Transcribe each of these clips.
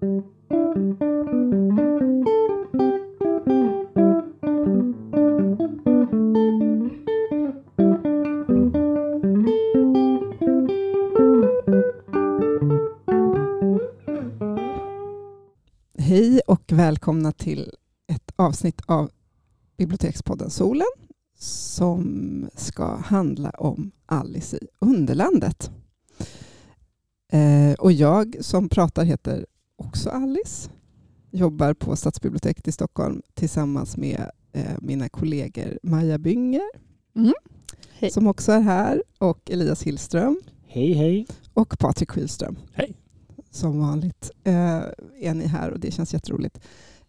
Hej och välkomna till ett avsnitt av Bibliotekspodden Solen som ska handla om Alice i Underlandet. Eh, och jag som pratar heter också Alice. Jobbar på Stadsbiblioteket i Stockholm tillsammans med eh, mina kollegor Maja Bynger Mm. som också är här och Elias Hillström Hej, hej. och Patrik Skylström. Hej. Som vanligt eh, är ni här och det känns jätteroligt.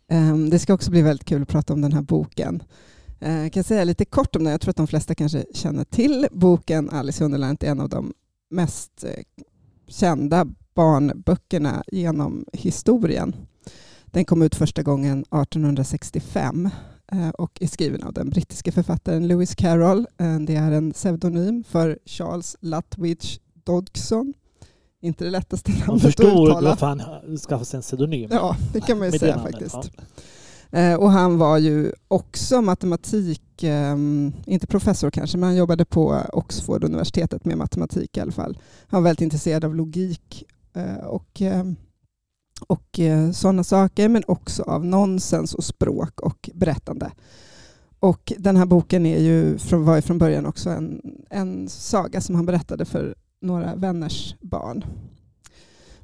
Eh, det ska också bli väldigt kul att prata om den här boken. Eh, jag kan säga lite kort om den. Jag tror att de flesta kanske känner till boken Alice i Underlandet. är en av de mest eh, kända barnböckerna genom historien. Den kom ut första gången 1865 eh, och är skriven av den brittiske författaren Lewis Carroll. Eh, Det är en pseudonym för Charles Lutwidge Dodgson. Inte det lättaste Man namnet att förstår uttala. varför han skaffade sig en pseudonym. Ja, det kan man ju säga faktiskt. ja. Eh, Och han var ju också matematik, inte professor kanske, men han jobbade på Oxford-universitetet med matematik i alla fall. Han var väldigt intresserad av logik Eh, och, eh, och eh, sådana saker, men också av nonsens och språk och berättande. Och den här boken är ju, var ju från början också en, en saga som han berättade för några vänners barn.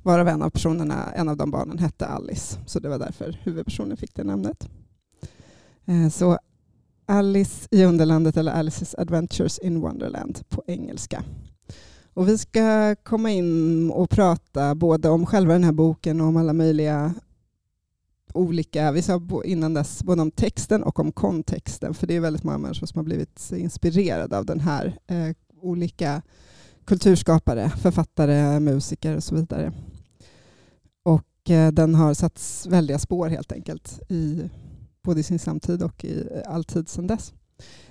Varav en av personerna, en av de barnen hette Alice, så det var därför huvudpersonen fick det namnet. Så Alice i Underlandet eller Alice's Adventures in Wonderland på engelska. Och vi ska komma in och prata både om själva den här boken och om alla möjliga olika, vi sa innan dess, både om texten och om kontexten, för det är väldigt många människor som har blivit inspirerade av den här. Eh, olika kulturskapare, författare, musiker och så vidare. Och eh, den har satt väldiga spår helt enkelt, i, både i sin samtid och i eh, all tid sedan dess.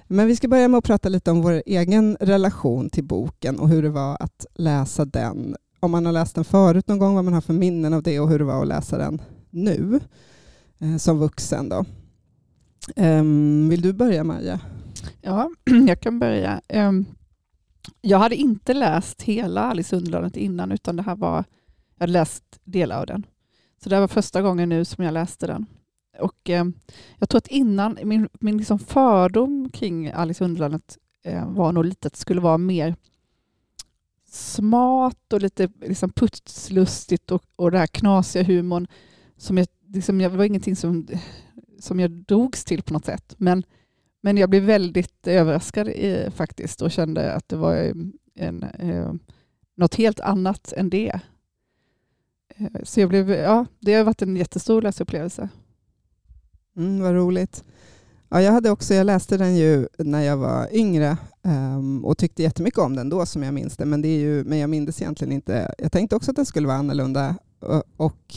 Men vi ska börja med att prata lite om vår egen relation till boken och hur det var att läsa den. Om man har läst den förut någon gång, vad man har för minnen av det och hur det var att läsa den nu eh, som vuxen. Då. Ehm, vill du börja Maja? Ja, jag kan börja. Ehm, jag hade inte läst hela Alice i Underlandet innan, utan det här var, jag hade läst delar av den. Så det här var första gången nu som jag läste den. Och eh, Jag tror att innan, min, min liksom fördom kring Alice i Underlandet eh, var nog lite att det skulle vara mer smart och lite liksom putslustigt och, och den här knasiga humorn. Som jag, liksom, jag, det var ingenting som, som jag drogs till på något sätt. Men men jag blev väldigt överraskad eh, faktiskt och kände att det var en, eh, något helt annat än det. Eh, så jag blev, ja, det har varit en jättestor läsupplevelse. Mm, vad roligt. Ja, jag, hade också, jag läste den ju när jag var yngre um, och tyckte jättemycket om den då som jag minns det. Men, det är ju, men jag minns egentligen inte. Jag tänkte också att den skulle vara annorlunda och, och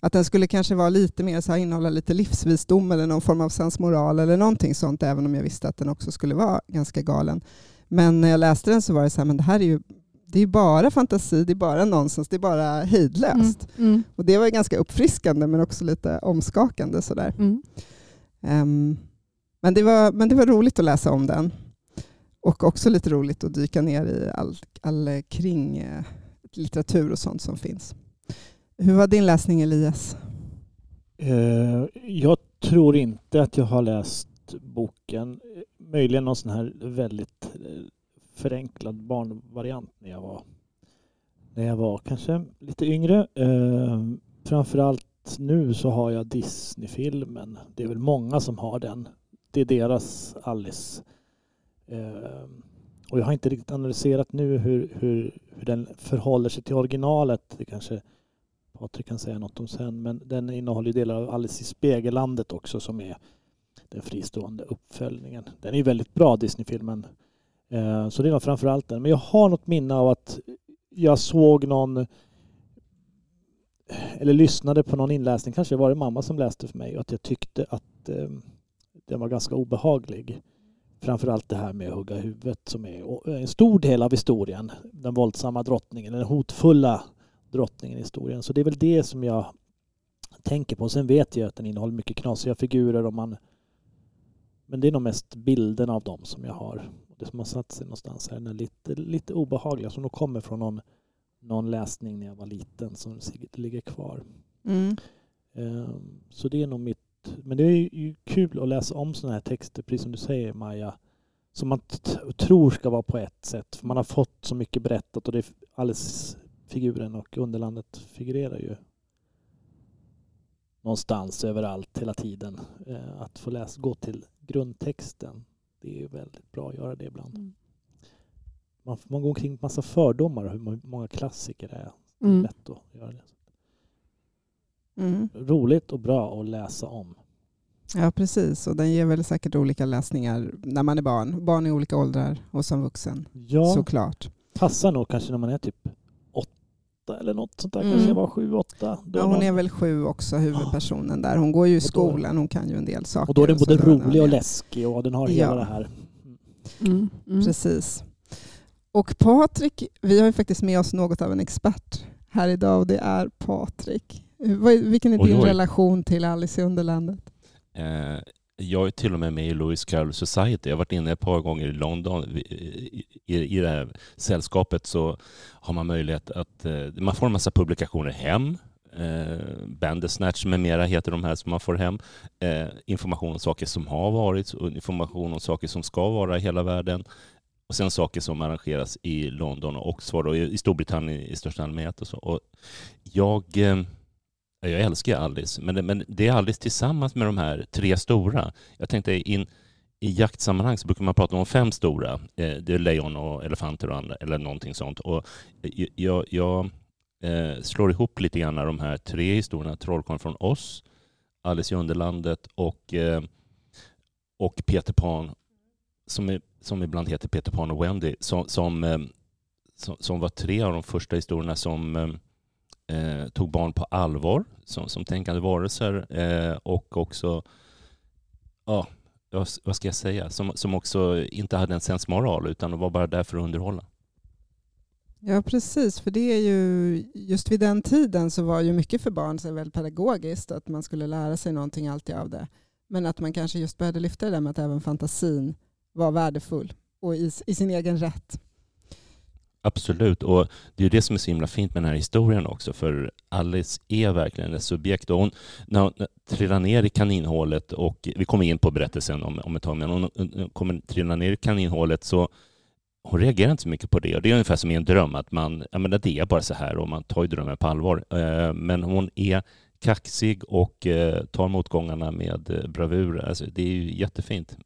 att den skulle kanske vara lite mer så här, innehålla lite livsvisdom eller någon form av sensmoral eller någonting sånt, även om jag visste att den också skulle vara ganska galen. Men när jag läste den så var det så här, men det här är ju det är bara fantasi, det är bara nonsens, det är bara hejdlöst. Mm. Och det var ju ganska uppfriskande men också lite omskakande sådär. Mm. Ehm, men, det var, men det var roligt att läsa om den. Och också lite roligt att dyka ner i all, all kring eh, litteratur och sånt som finns. Hur var din läsning Elias? Eh, Jag tror inte att jag har läst boken. Möjligen någon sån här väldigt eh, förenklad barnvariant när jag var, när jag var kanske lite yngre. Eh, Framförallt nu så har jag Disney-filmen. Det är väl många som har den. Det är deras Alice. Eh, Och jag har inte riktigt analyserat nu hur, hur, hur den förhåller sig till originalet. Det kanske Patrik kan säga något om sen. Men den innehåller delar av Alice i Spegellandet också som är den fristående uppföljningen. Den är ju väldigt bra, Disney-filmen. Eh, så det är nog framförallt den. Men jag har något minne av att jag såg någon eller lyssnade på någon inläsning, kanske var det mamma som läste för mig, och att jag tyckte att eh, den var ganska obehaglig. Framförallt det här med att hugga huvudet som är en stor del av historien. Den våldsamma drottningen, den hotfulla drottningen i historien. Så det är väl det som jag tänker på. Sen vet jag att den innehåller mycket knasiga figurer och man men det är nog mest bilden av dem som jag har. Det som har satt sig någonstans här, den är lite, lite obehagliga som nog kommer från någon, någon läsning när jag var liten som ligger kvar. Mm. Ehm, så det är nog mitt... Men det är ju kul att läsa om sådana här texter, precis som du säger Maja, som man tror ska vara på ett sätt. För man har fått så mycket berättat och det är alldeles figuren och underlandet figurerar ju någonstans överallt hela tiden. Ehm, att få läsa, gå till grundtexten, det är väldigt bra att göra det ibland. Mm. Man, man går omkring massa fördomar hur många klassiker det är. Mm. Lätt att göra det. Mm. Roligt och bra att läsa om. Ja, precis. Och den ger väl säkert olika läsningar när man är barn. Barn i olika åldrar och som vuxen. Ja, såklart. Passar nog kanske när man är typ åtta eller något sånt där. Mm. Kanske var sju, åtta. Ja, hon är väl sju också, huvudpersonen där. Hon går ju i skolan, hon kan ju en del saker. Och då är den både rolig och läskig och den har hela det här. Mm. Mm. Precis. Och Patrik, vi har ju faktiskt med oss något av en expert här idag och det är Patrik. Vilken är din oj, oj. relation till Alice i Underlandet? Jag är till och med med i Lewis Carroll Society. Jag har varit inne ett par gånger i London. I, i, i det här sällskapet så har man möjlighet att... Eh, man får en massa publikationer hem. Eh, Bandersnatch med mera heter de här som man får hem. Eh, information om saker som har varit och information om saker som ska vara i hela världen. Och sen saker som arrangeras i London och Oxford och i Storbritannien i största allmänhet. Och så. Och jag eh, jag älskar Alice, men det, men det är Alice tillsammans med de här tre stora. Jag tänkte in, i jaktsammanhang så brukar man prata om fem stora. Eh, det är lejon och elefanter och andra, eller någonting sånt. Och eh, jag, jag eh, slår ihop lite grann de här tre historierna. Trollkarlen från oss, Alice i Underlandet och, eh, och Peter Pan, som, är, som ibland heter Peter Pan och Wendy, som, som, eh, som, som var tre av de första historierna som eh, eh, tog barn på allvar som, som tänkande varelser eh, och också, ja, vad ska jag säga, som, som också inte hade en sensmoral utan var bara där för att underhålla. Ja, precis. För det är ju, just vid den tiden så var ju mycket för barn så väldigt pedagogiskt, att man skulle lära sig någonting alltid av det. Men att man kanske just började lyfta det där med att även fantasin var värdefull och i, i sin egen rätt. Absolut, och det är det som är så himla fint med den här historien också, för Alice är verkligen ett subjekt. Och hon, när hon trillar ner i kaninhålet, och vi kommer in på berättelsen om, om ett tag, men hon kommer trilla ner i kaninhålet så hon reagerar inte så mycket på det. Och det är ungefär som i en dröm, att man, ja, men det är bara så här och man tar ju drömmen på allvar. Eh, men hon är kaxig och eh, tar motgångarna med eh, bravur. Alltså, det är ju jättefint.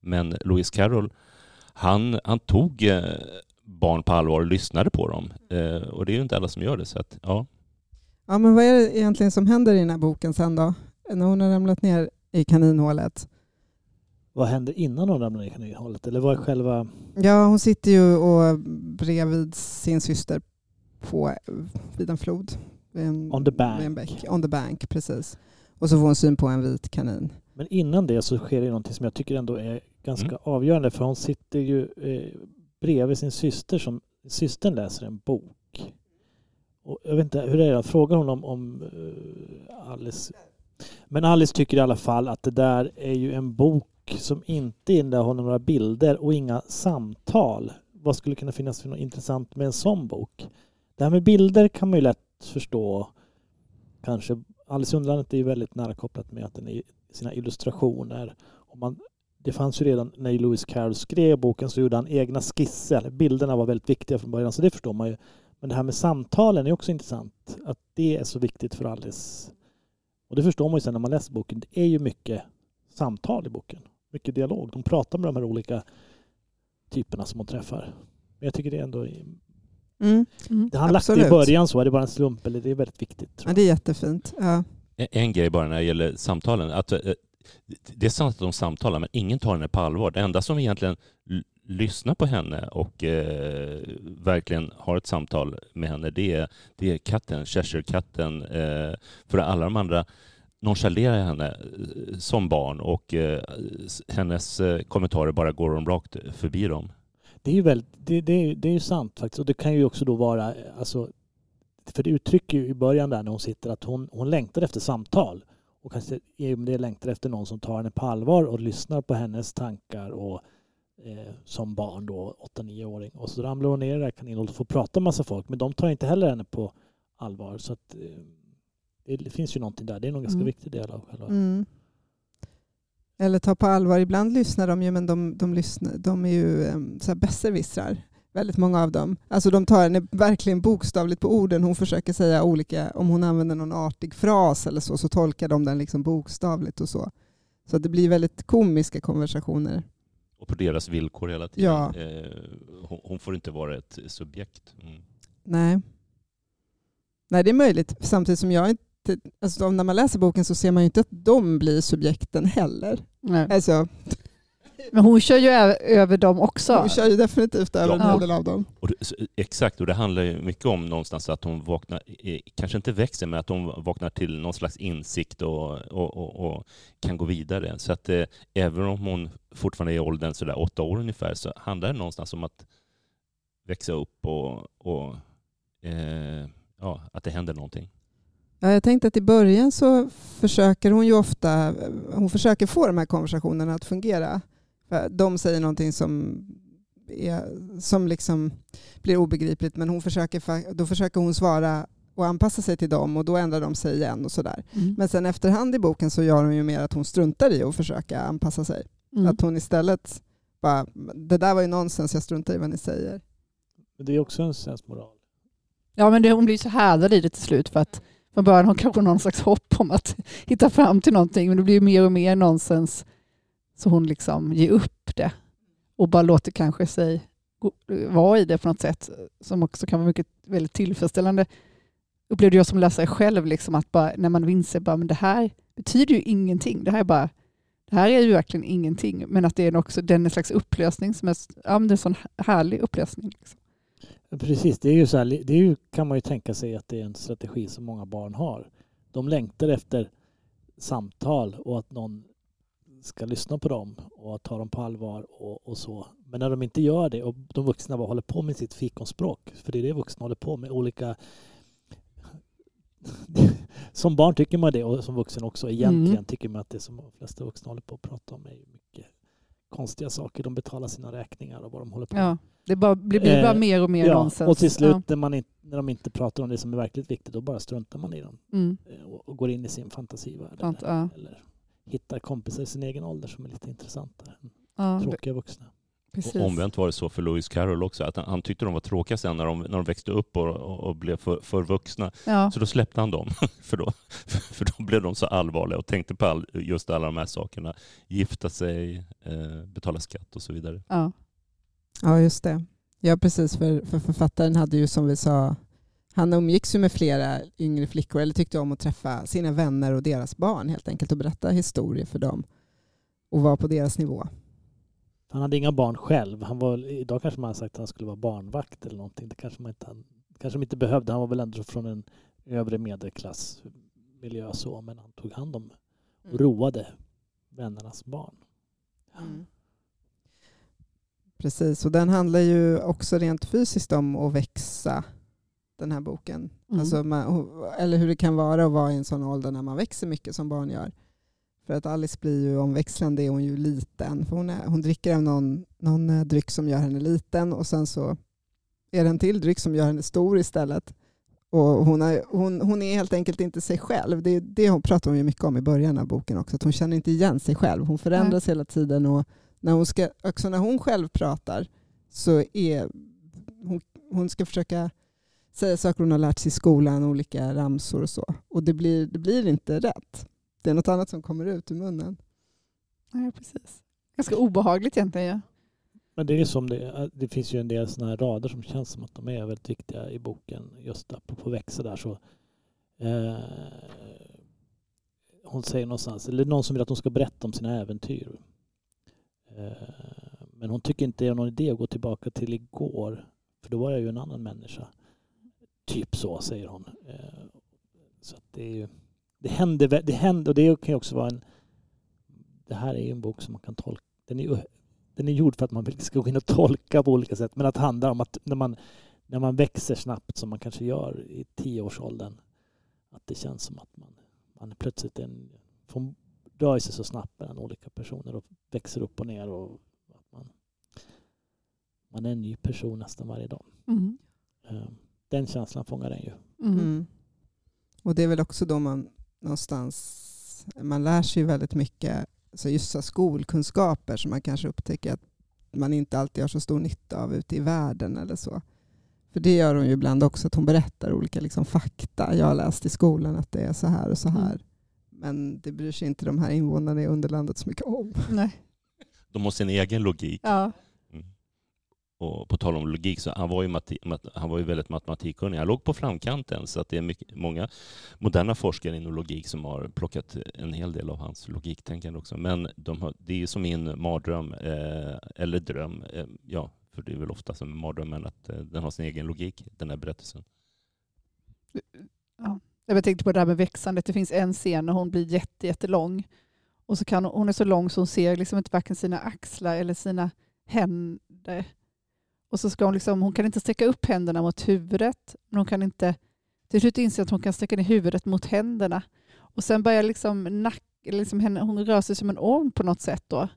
Men Louis Carroll, han, han tog barn på allvar och lyssnade på dem. Eh, och det är ju inte alla som gör det. Så att, ja. ja, men vad är det egentligen som händer i den här boken sen då? När hon har ramlat ner i kaninhålet? Vad händer innan hon ramlar ner i kaninhålet? Eller vad är själva... Ja, hon sitter ju och bredvid sin syster på, vid en flod. En, On the bank. En bäck. On the bank, precis. Och så får hon syn på en vit kanin. Men innan det så sker det någonting som jag tycker ändå är ganska mm. avgörande för hon sitter ju eh, bredvid sin syster som systern läser en bok. Och jag vet inte, hur är det? Frågar hon om, om uh, Alice? Men Alice tycker i alla fall att det där är ju en bok som inte innehåller några bilder och inga samtal. Vad skulle kunna finnas för något intressant med en sån bok? Det här med bilder kan man ju lätt förstå. Kanske Alice i Underlandet är ju väldigt nära kopplat med att den är sina illustrationer. Och man det fanns ju redan när Lewis Carroll skrev boken så gjorde han egna skisser. Bilderna var väldigt viktiga från början så det förstår man ju. Men det här med samtalen är också intressant. Att det är så viktigt för Alice. Och det förstår man ju sen när man läser boken. Det är ju mycket samtal i boken. Mycket dialog. De pratar med de här olika typerna som hon träffar. Men jag tycker det är ändå... Mm. Mm. Det han lagt i början så, är det bara en slump eller det är väldigt viktigt. Ja, det är jättefint. Ja. En grej bara när det gäller samtalen. Att, eh, det är sant att de samtalar, men ingen tar henne på allvar. Det enda som egentligen lyssnar på henne och eh, verkligen har ett samtal med henne, det är, det är katten, Cheshire-katten. Eh, för alla de andra nonchalerar henne eh, som barn och eh, hennes eh, kommentarer bara går de rakt förbi dem. Det är ju väldigt, det, det, det är ju sant faktiskt och det kan ju också då vara, eh, alltså för det uttrycker ju i början där när hon sitter att hon, hon längtar efter samtal och kanske i och med det längtar efter någon som tar henne på allvar och lyssnar på hennes tankar och eh, som barn då, 8-9-åring. Och så ramlar hon ner i det där kaninhålet och får prata med massa folk men de tar inte heller henne på allvar. Så att, eh, det finns ju någonting där. Det är nog en ganska Mm. viktig del av själva... Mm. Eller ta på allvar. Ibland lyssnar de ju, men de, de, lyssnar, de är ju så här besserwissrar. Väldigt många av dem. Alltså de tar henne verkligen bokstavligt på orden. Hon försöker säga olika, om hon använder någon artig fras eller så, så tolkar de den liksom bokstavligt och så. Så att det blir väldigt komiska konversationer. Och på deras villkor hela tiden. Ja. Eh, hon, hon får inte vara ett subjekt. Mm. Nej. Nej, det är möjligt. Samtidigt som jag inte... Alltså när man läser boken så ser man ju inte att de blir subjekten heller. Nej. Alltså, Men hon kör ju över dem också. hon kör ju definitivt över Ja. en del av dem. Och det, exakt, och det handlar ju mycket om någonstans att hon vaknar, eh, kanske inte växer, men att hon vaknar till någon slags insikt och, och, och, och kan gå vidare. Så att eh, även om hon fortfarande är i åldern sådär åtta år ungefär, så handlar det någonstans om att växa upp och, och eh, ja, att det händer någonting. Ja, jag tänkte att i början så försöker hon ju ofta hon försöker få de här konversationerna att fungera. För De säger någonting som, är, som liksom blir obegripligt men hon försöker, då försöker hon svara och anpassa sig till dem och då ändrar de sig igen och sådär. Mm. Men sen efterhand i boken så gör hon ju mer att hon struntar i att försöka anpassa sig. Mm. Att hon istället bara, det där var ju nonsens, jag struntar i vad ni säger. Men det är också en sensmoral. Ja, men det, hon blir så härdad i det till slut för att från början har hon kanske någon slags hopp om att hitta fram till någonting men det blir mer och mer nonsens så hon liksom ger upp det och bara låter kanske sig vara i det på något sätt som också kan vara mycket väldigt tillfredsställande. Upplevde jag som läsare själv liksom att bara, när man inser bara, men det här betyder ju ingenting. Det här är bara det här är ju verkligen ingenting, men att det är också den slags upplösning som är, ja, men det är en sån härlig upplösning. Liksom. Precis, det är ju så här, det är ju, kan man ju tänka sig att det är en strategi som många barn har. De längtar efter samtal och att någon ska lyssna på dem och ta dem på allvar och, och så. Men när de inte gör det och de vuxna bara håller på med sitt fikonspråk, för det är det vuxna håller på med, olika som barn tycker man det och som vuxen också egentligen Mm. tycker man att det som de flesta vuxna håller på att prata om är mycket konstiga saker. De betalar sina räkningar och vad de håller på med. Ja, det bara, blir, bara Eh, mer och mer Ja, nonsens. och till slut Ja. när, man inte, när de inte pratar om det som är verkligt viktigt, då bara struntar man i dem Mm. eh, och, och går in i sin fantasivärld. Sant, Eller, ja. eller hittar kompisar i sin egen ålder som är lite intressantare än Ja, det- tråkiga vuxna. precis. Och omvänt var det så för Lewis Carroll också, att han, han tyckte de var tråkiga sen när de, när de växte upp och, och, och blev för, för vuxna. Ja, Så då släppte han dem, för då, för då blev de så allvarliga och tänkte på all, just alla de här sakerna. Gifta sig, eh, betala skatt och så vidare. ja. Ja, just det. Ja, precis. För, för författaren hade ju som vi sa, han umgicks ju med flera yngre flickor eller tyckte om att träffa sina vänner och deras barn helt enkelt och berätta historier för dem och vara på deras nivå. Han hade inga barn själv. Han var, idag kanske man har sagt att han skulle vara barnvakt eller någonting. Det kanske man inte, han, kanske de inte behövde. Han var väl ändå från en övre medelklassmiljö så, men han tog hand om och roade vännernas barn. Mm. Precis, och den handlar ju också rent fysiskt om att växa, den här boken. Mm. Alltså man, eller hur det kan vara att vara i en sån ålder när man växer mycket som barn gör. För att Alice blir ju omväxlande är hon ju liten. För hon, är, hon dricker av någon, någon eh, dryck som gör henne liten och sen så är det en till dryck som gör henne stor istället. Och hon, är, hon, hon är helt enkelt inte sig själv. Det, det hon pratar hon ju mycket om i början av boken också. Att hon känner inte igen sig själv. Hon förändras hela tiden. Och när hon ska, också när hon själv pratar så är hon, hon ska försöka saker hon har lärt sig i skolan, olika ramsor och så. Och det blir, det blir inte rätt. Det är något annat som kommer ut ur munnen. ja, precis. Ganska obehagligt egentligen. Ja. Men det är som det, det finns ju en del sådana här rader som känns som att de är väldigt viktiga i boken. Just apropå växa där så. Eh, hon säger någonstans, eller någon som vill att hon ska berätta om sina äventyr. Eh, men hon tycker inte det är någon idé att gå tillbaka till igår. För då var jag ju en annan människa. Typ så säger hon. Eh, så det är ju, det händer, det händer och det kan ju också vara en, det här är ju en bok som man kan tolka, den är den är gjord för att man ska gå in och tolka på olika sätt. Men att det handlar om att när man, när man växer snabbt som man kanske gör i tioårsåldern. Att det känns som att man, man plötsligt en, får röra sig så snabbt mellan olika personer och växer upp och ner. Och att man, man är en ny person nästan varje dag. Mm. Eh, Den känslan fångar den ju. Mm. Mm. Och det är väl också då man någonstans, man lär sig väldigt mycket, så just så skolkunskaper som man kanske upptäcker att man inte alltid har så stor nytta av ute i världen eller så. För det gör hon ju ibland också, att hon berättar olika liksom fakta. Jag har läst i skolan att det är så här och så här. Mm. Men det bryr sig inte de här invånarna i underlandet så mycket om. Nej. De har sin egen logik. Ja. Och på tal om logik, så han var ju, mat- han var ju väldigt matematikkunnig. Han låg på framkanten, så att det är mycket, många moderna forskare inom logik som har plockat en hel del av hans logiktänkande också. Men de har, det är ju som min mardröm, eh, eller dröm, eh, ja, för det är väl ofta som mardrömmen att eh, den har sin egen logik, den här berättelsen. Jag tänkte på det här med växandet. Det finns en scen när hon blir jätte, jättelång. Och så kan hon, hon är så lång så hon ser liksom inte varken sina axlar eller sina händer. Och så ska hon liksom, hon kan inte sträcka upp händerna mot huvudet. Men hon kan inte, till slut inse att hon kan sträcka ner huvudet mot händerna. Och sen börjar liksom nack, liksom henne, hon rör sig som en orm på något sätt då.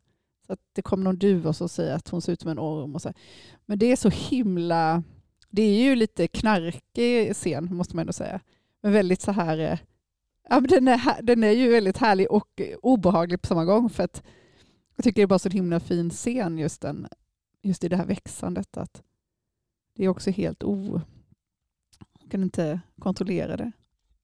Så att det kommer någon duva och säger att hon ser ut som en orm. Och så. Men det är så himla, det är ju lite knarkig scen måste man ändå säga. Men väldigt så här, eh, ja, men den, är, den är ju väldigt härlig och obehaglig på samma gång. För att jag tycker det är bara så en himla fin scen just, den, just i det här växandet. Att det är också helt o... Man kan inte kontrollera det.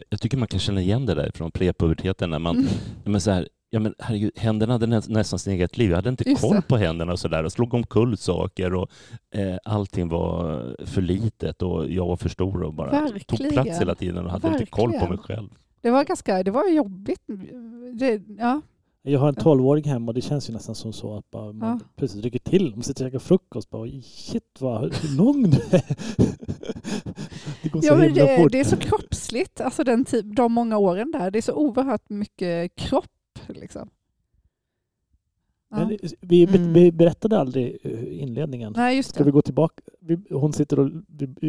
Jag tycker man kan känna igen det där från prepuberteten när man, Mm. men så här, ja men herregud, händerna hade nä- nästan sin eget liv. Jag hade inte Just koll det. på händerna och sådär och slog omkull saker och eh, allting var för litet och jag var för stor och bara tog Verkligen. plats hela tiden och hade inte koll på Verkligen. mig själv. Det var ganska det var jobbigt. Det, ja. Jag har en tolvåring hemma och det känns ju nästan som så att bara man Ja. plötsligt rycker till. Man sitter och käkar frukost bara shit vad lång du är. Det går så Ja, himla det, fort. det är så kroppsligt, alltså den typ, de många åren där. Det är så oerhört mycket kropp. Liksom. Men vi, Mm. vi berättade aldrig eh, inledningen. Nej, just Ska det. vi gå tillbaka? Hon sitter och,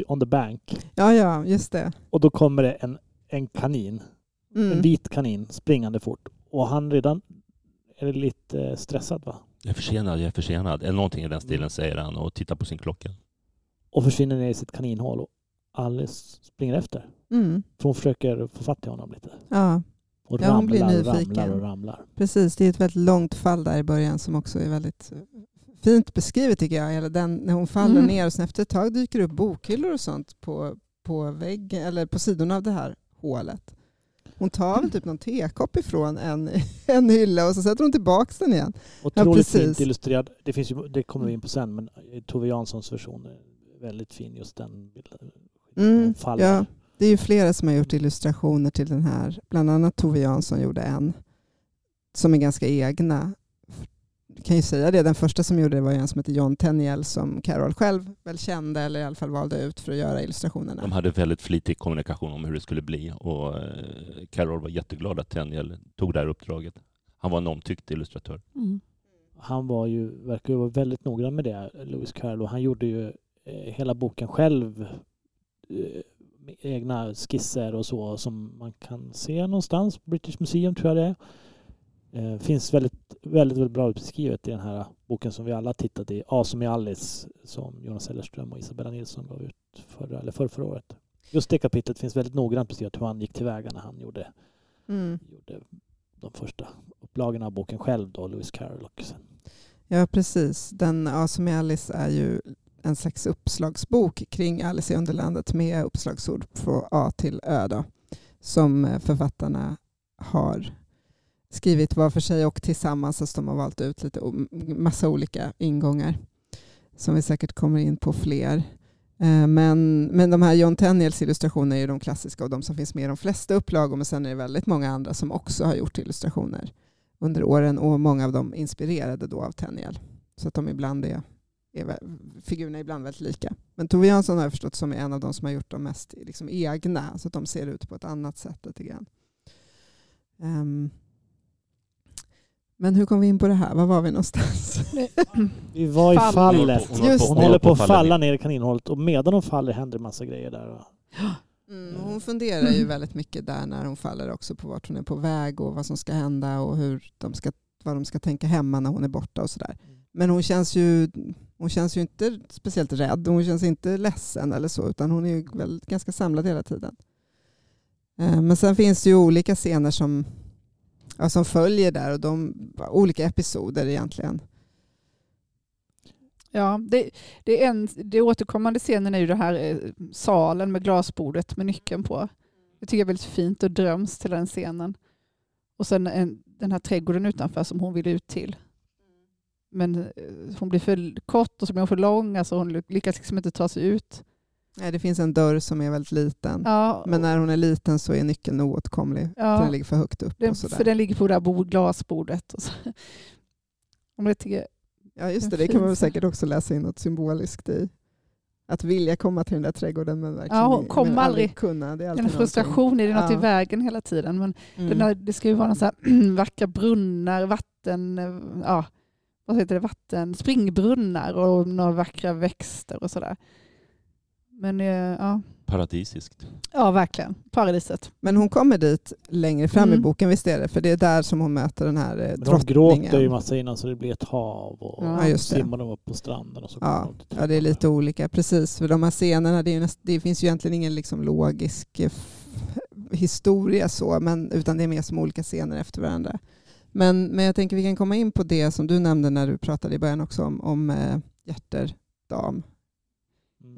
on the bank Ja, ja, just det. och då kommer det en, en kanin, Mm. en vit kanin springande fort och han redan är lite eh, stressad va? Jag är försenad, jag är försenad. Eller någonting i den stilen Mm. säger han och tittar på sin klocka. Och försvinner ner i sitt kaninhål och Alice springer efter. Mm. För hon försöker få fatt i honom lite. Ja, Och Ja, hon blir ramlar, nyfiken. ramlar och ramlar. precis. Det är ett väldigt långt fall där i början som också är väldigt fint beskrivet tycker jag. Den, när hon faller Mm. ner och sen efter ett tag dyker det upp bokhyllor och sånt på, på väggen eller på sidorna av det här hålet. Hon tar väl typ någon tekopp ifrån en, en hylla och så sätter hon tillbaka den igen. Otroligt precis. fint illustrerad. Det, finns ju, det kommer vi in på sen, men Tove Janssons version är väldigt fin. Just den bilden. Mm, ja. Det är ju flera som har gjort illustrationer till den här. Bland annat Tove Jansson gjorde en som är ganska egna. Kan ju säga det, den första som gjorde det var en som heter John Tenniel som Carol själv väl kände eller i alla fall valde ut för att göra illustrationerna. De hade väldigt flitig kommunikation om hur det skulle bli och eh, Carol var jätteglad att Tenniel tog det här uppdraget. Han var en omtyckt illustratör. Mm. Han var ju, verkar ju vara väldigt noggrann med det, Lewis Carroll. Och han gjorde ju eh, hela boken själv. Eh, med egna skisser och så som man kan se någonstans. British Museum tror jag det är. Eh, finns väldigt, väldigt, väldigt bra beskrivet i den här boken som vi alla tittat i. A som i Alice som Jonas Ellerström och Isabella Nilsson gav ut förra, eller förra, förra året. Just det kapitlet finns väldigt noggrant beskrivet hur han gick tillväga när han gjorde, Mm. gjorde de första upplagorna av boken själv då, Lewis Carroll. Och sen. Ja, precis. Den ja, som är Alice är ju en slags uppslagsbok kring Alice i Underlandet med uppslagsord från A till Ö då, som författarna har skrivit var för sig och tillsammans. Så de har valt ut lite massa olika ingångar som vi säkert kommer in på fler. Eh, men, men de här John Tenniels illustrationer är ju de klassiska och de som finns med i de flesta upplagor. Men sen är det väldigt många andra som också har gjort illustrationer under åren och många av dem inspirerade då av Tenniel. Så att de ibland är, är figurerna är ibland väldigt lika. Men Tove Jansson har jag förstått som är en av de som har gjort de mest liksom egna, så att de ser ut på ett annat sätt lite grann. Um, men hur kom vi in på det här? Var var vi någonstans? Vi var i Fall. fallet. Hon håller på- Just Hon håller på att falla ner. i kaninhålet och medan hon faller händer det massa grejer där. Mm, hon funderar ju väldigt mycket där när hon faller också på vart hon är på väg och vad som ska hända och hur de ska, vad de ska tänka hemma när hon är borta och sådär. Men hon känns, ju, hon känns ju inte speciellt rädd och hon känns inte ledsen eller så utan hon är ju väl ganska samlad hela tiden. Eh, Men sen finns det ju olika scener som, Alltså, ja, som följer där och de, olika episoder egentligen. Ja, det, det, är en, det återkommande scenen är ju den här eh, salen med glasbordet med nyckeln på. Det tycker jag är väldigt fint och dröms till den scenen. Och sen en, den här trädgården utanför som hon vill ut till. Men eh, hon blir för kort och så blir hon för lång, alltså hon lyckas liksom inte ta sig ut. Nej, det finns en dörr som är väldigt liten. Ja, Men när hon är liten så är nyckeln oåtkomlig Ja. för den ligger för högt upp. den, och sådär. för den ligger på det bord, glasbordet. Och så. Om det tycker, Ja just det, det kan man säkert också läsa in något symboliskt i. Att vilja komma till den där trädgården men verkligen Ja, hon kommer men aldrig- kunna. Det är en frustration, är det något Ja. i vägen hela tiden? Men någonting. Den Mm. här, det ska ju vara så vackra brunnar, vatten, ja, vad heter det, vatten, springbrunnar och några vackra växter och sådär. Men eh, ja, Paradisiskt. ja, verkligen. Paradiset. Men hon kommer dit längre fram i Mm. boken, visst är det? För det är där som hon möter den här eh, Men de drottningen. gråter ju massa innan så det blir ett hav och Ja, just det. simmar de upp på stranden och så Ja, de ja, det är lite olika. Precis, för de här scenerna, det, är ju näst, det finns ju egentligen ingen liksom logisk eh, historia så, men, utan det är mer som olika scener efter varandra. Men, men jag tänker vi kan komma in på det som du nämnde när du pratade i början också om, om eh, hjärterdam, Mm.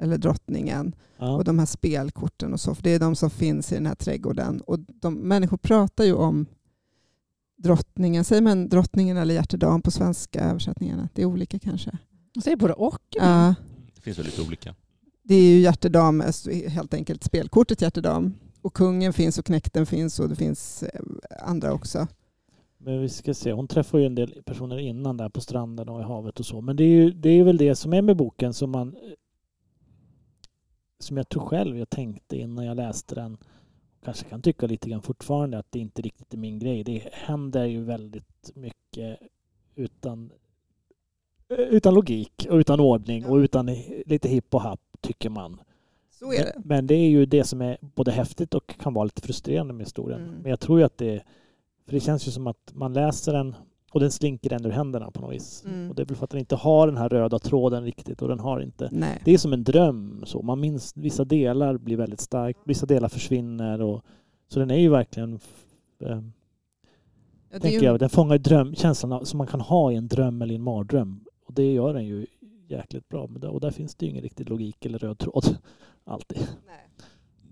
Eller drottningen. ja. och de här spelkorten och så. För det är de som finns i den här trädgården. Och de, människor pratar ju om drottningen. Säger man drottningen eller hjärtedam på svenska översättningarna? Det är olika kanske. Jag säger både och. Ja, Det finns väl lite olika. det är ju hjärtedam, alltså helt enkelt spelkortet hjärtedam. Och kungen finns och knäkten finns och det finns eh, andra också. Men vi ska se, hon träffar ju en del personer innan där på stranden och i havet och så. Men det är ju det är väl det som är med boken som man som jag tror själv jag tänkte innan jag läste den. Kanske kan tycka lite grann fortfarande att det inte riktigt är min grej. Det händer ju väldigt mycket utan utan logik och utan ordning och utan lite hipp och happ tycker man. Så är det. Men, men det är ju det som är både häftigt och kan vara lite frustrerande med historien. Mm. Men jag tror ju att det för det känns ju som att man läser den och den slinker den ur händerna på något vis. Mm. Och det är väl för att den inte har den här röda tråden riktigt och den har inte. Nej. Det är som en dröm så. Man minns vissa delar blir väldigt starkt, vissa delar försvinner och så den är ju verkligen eh, Ja, tänker ju, jag, den fångar dröm, känslan som man kan ha i en dröm eller i en mardröm. Och det gör den ju jäkligt bra. Och där finns det ju ingen riktig logik eller röd tråd. Alltid.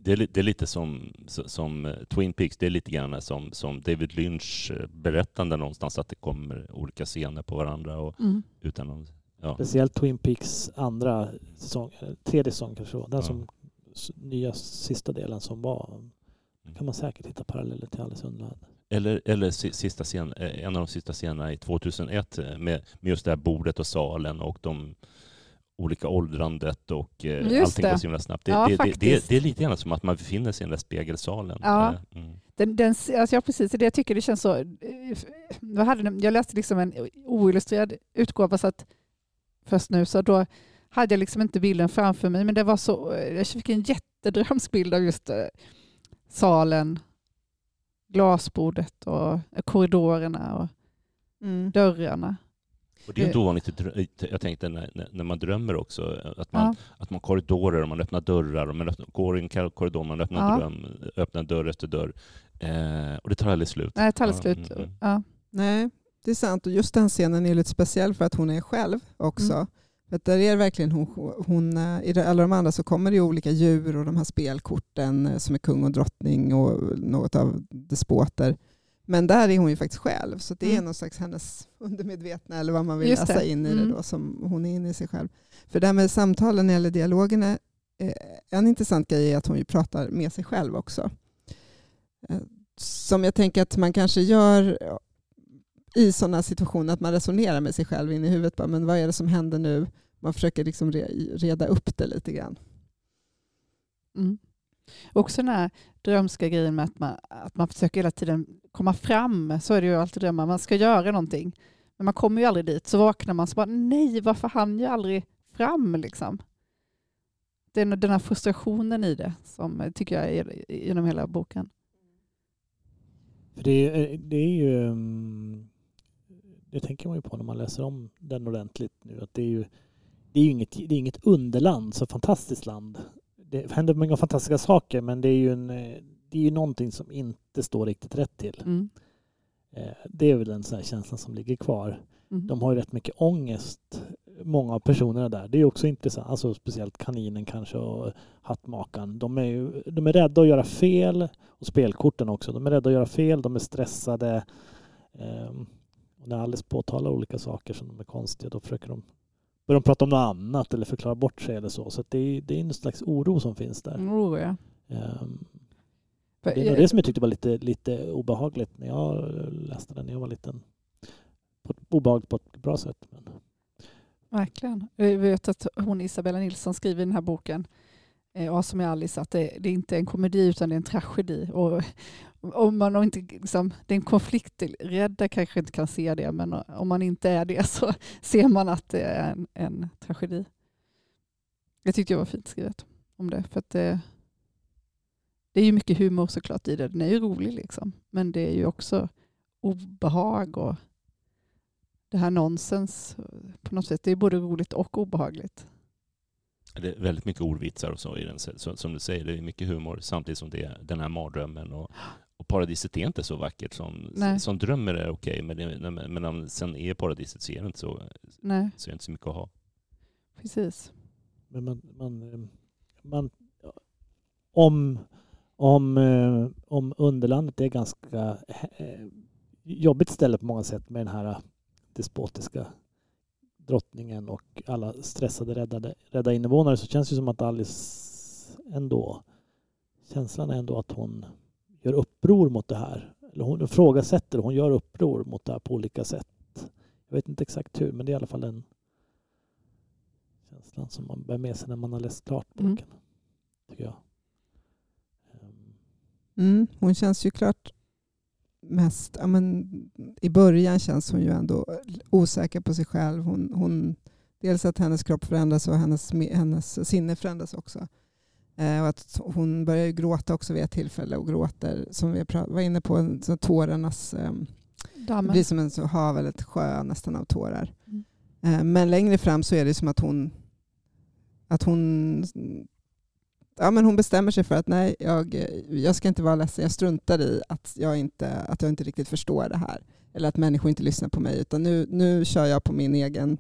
Det är, det är lite som, som eh, Twin Peaks, det är lite grann som, som David Lynch eh, berättande någonstans att det kommer olika scener på varandra och Mm. utan att, ja. Speciellt Twin Peaks andra säsong, tredje säsong kanske var. Den Ja. som nya sista delen som var. kan man säkert hitta paralleller till Alice i Underlandet. Eller, eller si- sista scen, eh, en av de sista scenerna i 2001 eh, med, med just det här bordet och salen och de olika åldrandet och eh, Just allting går det. så himla snabbt. Det, Ja, det, det, det, faktiskt. det är lite grann som att man befinner sig i den där spegelsalen. Ja. Eh, Mm. Den, den, alltså ja, precis. Det jag tycker det känns så... eh, Jag, hade, den- jag läste liksom en oillustrerad utgåva så att först nu så då hade jag liksom inte bilden framför mig men det var så... eh, Jag fick en jättedrömsbild av just eh, salen, glasbordet och eh, korridorerna och mm. dörrarna. Och det är inte Det- ovanligt, jag tänkte när, när- man drömmer också, eh, att man, Ja. att man korridorer och man öppnar dörrar och man öppnar, går i en kor- korridor, man öppnar, Ja. dröm, öppnar dörr efter dörr. Eh, och det tar aldrig slut. Nej, det tar aldrig Ja, slut. mm, mm. Ja. Nej, det är sant. Och just den scenen är lite speciell för att hon är själv också. Mm. För att där är det verkligen hon, hon, eh, I alla de andra så kommer det ju olika djur och de här spelkorten eh, som är kung och drottning och något av despoter. Men där är hon ju faktiskt själv. Så det är Mm. någon slags hennes undermedvetna eller vad man vill Just läsa det. in i Mm. det då som hon är inne i sig själv. För det här med samtalen eller dialogerna, eh, en intressant grej är att hon ju pratar med sig själv också. Eh, Som jag tänker att man kanske gör i sådana situationer att man resonerar med sig själv in i huvudet. Bara, men vad är det som händer nu? Man försöker liksom re- reda upp det lite grann. Mm. Också den här drömska grejen med att man, att man försöker hela tiden komma fram, så är det ju alltid drömmar. Man ska göra någonting, men man kommer ju aldrig dit. Så vaknar man så bara, nej, varför hann jag aldrig fram? Liksom. Den, den här frustrationen i det som jag tycker jag är genom hela boken. För det, det är ju... Mm, det tänker man ju på när man läser om den ordentligt nu. Att det är ju det är ju inget, det är inget underland, så fantastiskt land. Det händer många fantastiska saker men det är ju, en, eh, det är ju någonting som inte står riktigt rätt till. Mm. Eh, Det är väl den så känslan som ligger kvar. Mm. De har ju rätt mycket ångest, många av personerna där. Det är också intressant, alltså speciellt kaninen kanske och hattmakaren. De är, ju, de är rädda att göra fel och spelkorten också. De är rädda att göra fel, de är stressade. Och när Alice påtalar olika saker som de är konstiga då försöker de börjar de prata om något annat eller förklara bort sig eller så. Så det, är, det är en slags oro som finns där. Oh, ja. För- det är nog det som jag tyckte var lite, lite obehagligt när jag läste den när jag var liten. På obehagligt på ett bra sätt. Men, Verkligen. Jag vet att hon Isabella Nilsson skriver i den här boken, eh, Ja som är Alice, att det, det är inte en komedi utan det är en tragedi. Och, om man inte, liksom, det är en konflikt, rädda kanske inte kan se det, men om man inte är det så ser man att det är en, en tragedi. Jag tyckte det var fint skrivet om det. För att det, det är ju mycket humor såklart i det. Den är ju rolig liksom. Men det är ju också obehag och det här nonsens på något sätt. Det är både roligt och obehagligt. Det är väldigt mycket ordvitsar och så i den. Som du säger, det är mycket humor samtidigt som det är den här mardrömmen. Och, och paradiset är inte så vackert som, Nej. som drömmer är okej, men, det, men sen är paradiset så är det inte så, Nej, så är det inte så mycket att ha. precis. men man, man, eh, man, om, om, eh, om underlandet är ganska eh, jobbigt ställe på många sätt med den här despotiska drottningen och alla stressade räddade, rädda invånare så känns det som att Alice ändå, känslan är ändå att hon gör uppror mot det här. Eller hon ifrågasätter, hon gör uppror mot det här på olika sätt. Jag vet inte exakt hur, men det är i alla fall den känslan som man bär med sig när man har läst klart Mm. boken. Tycker jag. Ehm, Mm, hon känns ju klart mest, ja, men, i början känns hon ju ändå osäker på sig själv. Hon, hon, dels att hennes kropp förändras och hennes, hennes sinne förändras också. Eh, och att hon börjar gråta också vid ett tillfälle och gråter, som vi var inne på, så tårarnas... Eh, det Dammen. blir som en så hav eller ett sjö nästan av tårar. Mm. Eh, men längre fram så är det som att hon, att hon ja, men hon bestämmer sig för att nej, jag, jag ska inte vara ledsen. Jag struntar i att jag, inte, att jag inte riktigt förstår det här. Eller att människor inte lyssnar på mig. Utan nu, nu kör jag på min egen,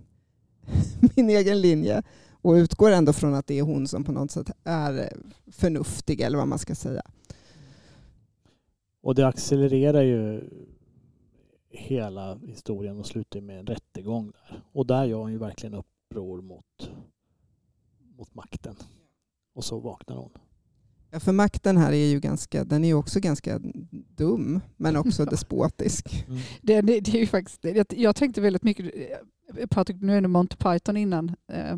min egen linje. Och utgår ändå från att det är hon som på något sätt är förnuftig eller vad man ska säga. Och det accelererar ju hela historien och slutar med en rättegång där. Och där gör hon ju verkligen uppror mot, mot makten. Och så vaknar hon. Ja, för makten här är ju ganska, den är ju också ganska dum men också despotisk. Det, det, det är ju faktiskt, jag, jag tänkte väldigt mycket, eh, Patrik, nu är det Monty Python innan, eh,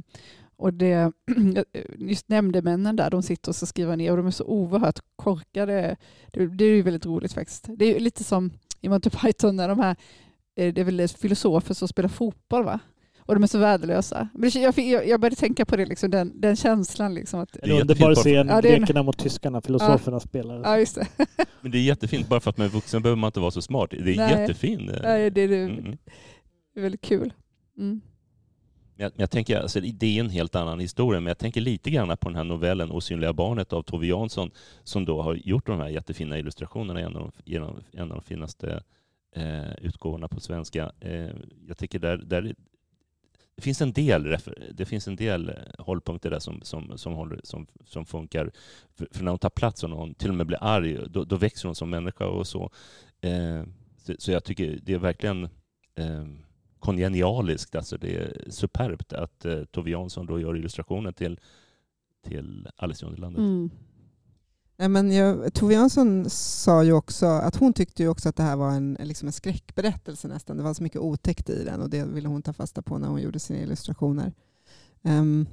och det, just nämndemännen där, de sitter och så skriver ner och de är så oerhört korkade. Det, det är ju väldigt roligt faktiskt. Det är ju lite som i Monty Python när de här, eh, det är väl filosofer som spelar fotboll va? Och de är så värdelösa. Men det- jag, fick- jag, jag började tänka på det, liksom, den, den känslan. Liksom, att, En är underbar jättefint scen, Ja, det är en- grekerna mot tyskarna, filosoferna spelar. ja, just det. Men det är jättefint, bara för att man är vuxen behöver man inte vara så smart. Det är Nej. jättefint. Nej, det, är, det Mm, mm. är väldigt kul. Mm. Jag, jag tänker, alltså, det är en helt annan historia, men jag tänker lite grann på den här novellen Osynliga barnet av Tove Jansson, som då har gjort de här jättefina illustrationerna, en av de, en av, en av de finaste eh, utgåvorna på svenska. Eh, jag tycker där, där det finns en del, det finns en del eh, hållpunkter där som, som, som, håller, som, som funkar. För, för när hon tar plats och någon till och med blir arg, då, då växer hon som människa och så. Eh, så, så jag tycker det är verkligen eh, kongenialiskt, alltså det är superbt att eh, Tove Jansson då gör illustrationen till, till Alice i Underlandet. Mm. Nej, men jag, Tove Jansson sa ju också att hon tyckte ju också att det här var en, liksom en skräckberättelse nästan. Det var så mycket otäckt i den och det ville hon ta fasta på när hon gjorde sina illustrationer. Ehm,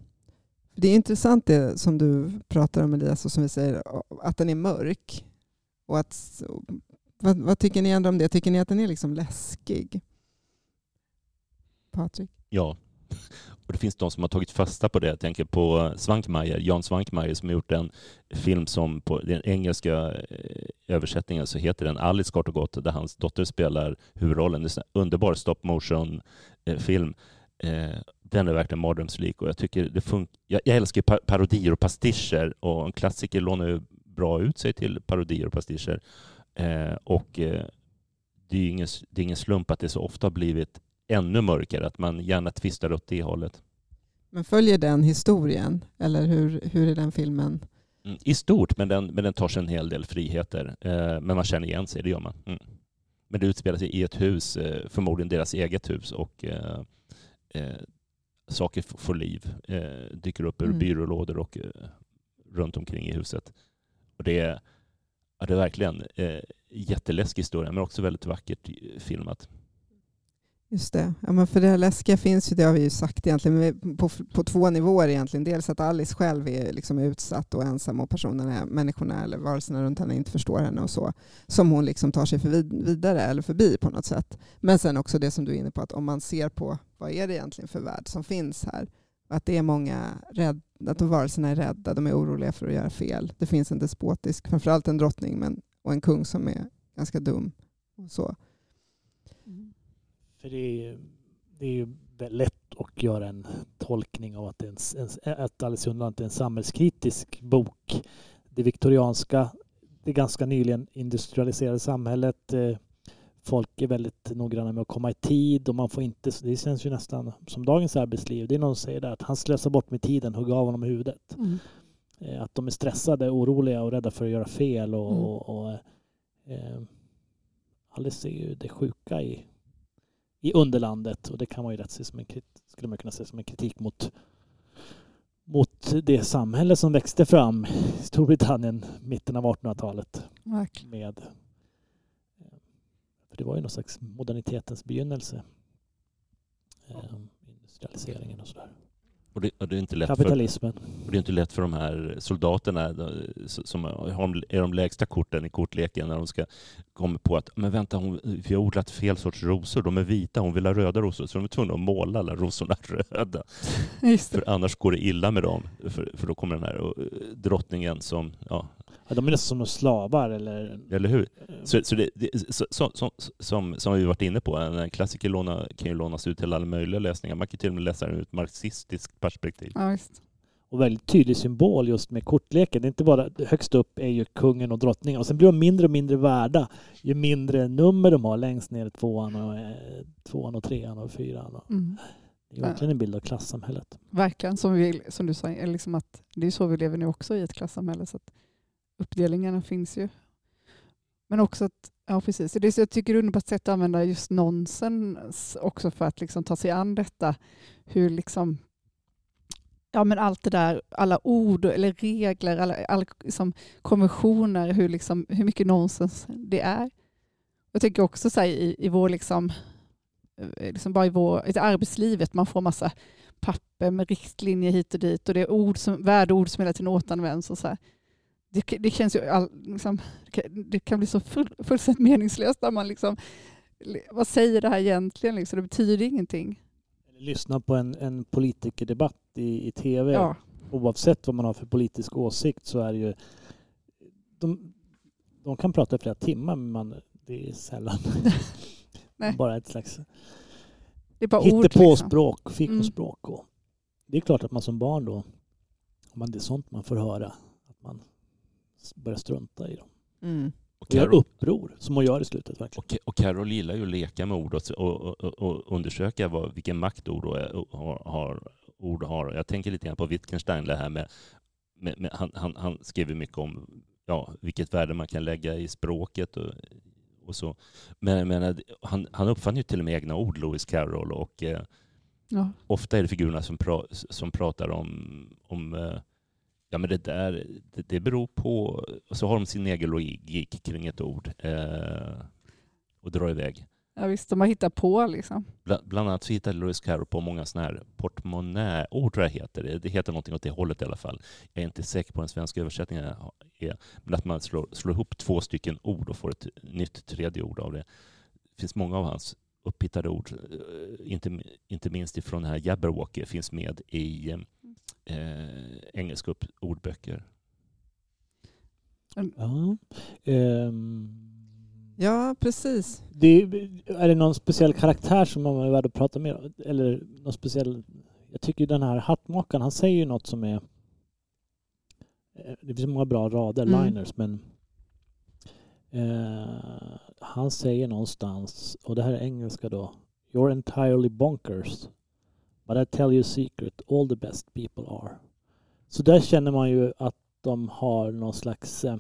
det är intressant det som du pratar om Elias och som vi säger, att den är mörk. Och att Vad, vad tycker ni andra om det? Tycker ni att den är liksom läskig? Patrik? Ja. Och det finns de som har tagit fasta på det. Jag tänker på Svankmajer, Jan Svankmajer som har gjort en film som på den engelska eh, översättningen så heter den Alice kort och gott, där hans dotter spelar huvudrollen. Det är en underbar stop motion-film. Eh, eh, den är verkligen mardrömslik och jag tycker det funkar. Jag, jag älskar parodier och pastischer och en klassiker lånar ju bra ut sig till parodier och pastischer. Och det är ingen, det är ingen slump att det så ofta har blivit ännu mörkare, att man gärna tvistar åt det hållet. Men följer den historien, eller hur, hur är den filmen? Mm, I stort, men den, men den tar sig en hel del friheter. Eh, men man känner igen sig, det gör man. Mm. Men det utspelar sig i ett hus, eh, förmodligen deras eget hus, och eh, eh saker får liv, dyker upp ur mm. byrålådor och runt omkring i huset. Och det är, ja, det är verkligen eh, jätteläskig historia, men också väldigt vackert filmat. Just det. Ja, men för det läskiga finns ju, det har vi ju sagt egentligen, på, på två nivåer egentligen. Dels att Alice själv är liksom utsatt och ensam och personerna, människorna eller varelserna runt henne inte förstår henne och så. Som hon liksom tar sig för vidare eller förbi på något sätt. Men sen också det som du är inne på, att om man ser på vad är det egentligen för värld som finns här. Att det är många rädda, att de varelserna är rädda, de är oroliga för att göra fel. Det finns en despotisk, framförallt en drottning men, och en kung som är ganska dum. Och så. För det är, det är ju lätt att göra en tolkning av att, en, en, att Alice i Underlandet är en samhällskritisk bok. Det viktorianska, det ganska nyligen industrialiserade samhället. Eh, folk är väldigt noggranna med att komma i tid och man får inte, det känns ju nästan som dagens arbetsliv. Det är någon som säger där att han slösar bort med tiden, hugga av honom i huvudet. Mm. Eh, att de är stressade, oroliga och rädda för att göra fel och, mm. och, och eh, Alice är ju det sjuka i i underlandet och det kan man ju rätt se som en, skulle man kunna se som en kritik mot mot det samhälle som växte fram i Storbritannien mitten av 1800-talet. Med, eh, för det var ju någon slags modernitetens begynnelse. Eh, industrialiseringen och sådär. Och det, och det, är inte lätt Kapitalismen. För, och det är inte lätt för de här soldaterna som har, är de lägsta korten i kortleken när de ska komma på att men vänta, hon, vi har odlat fel sorts rosor. De är vita, hon vill ha röda rosor. Så de är tvungna att måla alla rosorna röda. För annars går det illa med dem. För, för då kommer den här drottningen som ja, Ja, de är nästan som slavar eller... Eller hur? Så, så det, det, så, så, som, som vi varit inne på, en klassiker låna, kan ju lånas ut till alla möjliga läsningar. Man kan till och med läsa den ur ett marxistiskt perspektiv. Ja, just. Och väldigt tydlig symbol just med kortleken. Det är inte bara högst upp är ju kungen och drottningen och sen blir de mindre och mindre värda ju mindre nummer de har längst ner tvåan och, eh, tvåan och trean och fyran. Och, mm. Det är verkligen en bild av klassamhället. Verkligen, som, vi, som du sa, liksom att det är så vi lever nu också i ett klassamhälle. Så att uppdelningarna finns ju. Men också att, ja precis, det är så jag tycker det är underbart sätt att använda just nonsens också för att liksom ta sig an detta. Hur liksom, ja men allt det där, alla ord eller regler, alla, alla liksom konventioner, hur, liksom, hur mycket nonsens det är. Jag tänker också så i, i vår, liksom, eh, liksom bara i, vår, i arbetslivet, man får massa papper med riktlinjer hit och dit och det är ord som, värdeord som hela tiden återanvänds. Och så här det, det känns ju all, liksom, det kan bli så full, fullständigt meningslöst när man liksom, vad säger det här egentligen? Liksom? Det betyder ingenting. Lyssna på en, en politikerdebatt i, i tv. Ja. Oavsett vad man har för politisk åsikt så är det ju... De, de kan prata i flera timmar men man, det är sällan bara ett slags hittepåspråk, liksom. fikospråk. Mm. det är klart att man som barn då, om man, det är sånt man får höra, att man börja strunta i dem. Mm. Och Carol, uppror, som hon gör i slutet. Verkligen. Och, och Carol gillar ju att leka med ord och, och, och, och undersöka vad, vilken makt ord har, har, ord har. Jag tänker lite grann på Wittgenstein, det här med, med, med han, han, han skriver mycket om ja, vilket värde man kan lägga i språket och, och så. Men, men han, han uppfann ju till och med egna ord, Lewis Carroll, och eh, ja. ofta är det figurerna som, pra, som pratar om, om eh, Ja, men det där det, det beror på... Och så har de sin egen logik kring ett ord eh, och drar iväg. Ja, visst, de har hittat på liksom. Bla- Bland annat så hittade Lewis Carroll på många sådana här portmonnäord, tror jag heter det. Det heter någonting åt det hållet i alla fall. Jag är inte säker på den svenska översättningen är, men att man slår, slår ihop två stycken ord och får ett nytt tredje ord av det. Det finns många av hans upphittade ord, eh, inte, inte minst ifrån den här Jabberwocky, finns med i eh, engelska upp, ordböcker. Ja. Ehm, Ja, precis. det, är det någon speciell karaktär som man är värd att prata om? Eller någon speciell... Jag tycker den här hattmakaren, han säger ju något som är... eh, Det finns många bra rader, Mm. liners, men eh, han säger någonstans, och det här är engelska då, You're entirely bonkers. But I tell you a secret, all the best people are. Så där känner man ju att de har någon slags... Eh,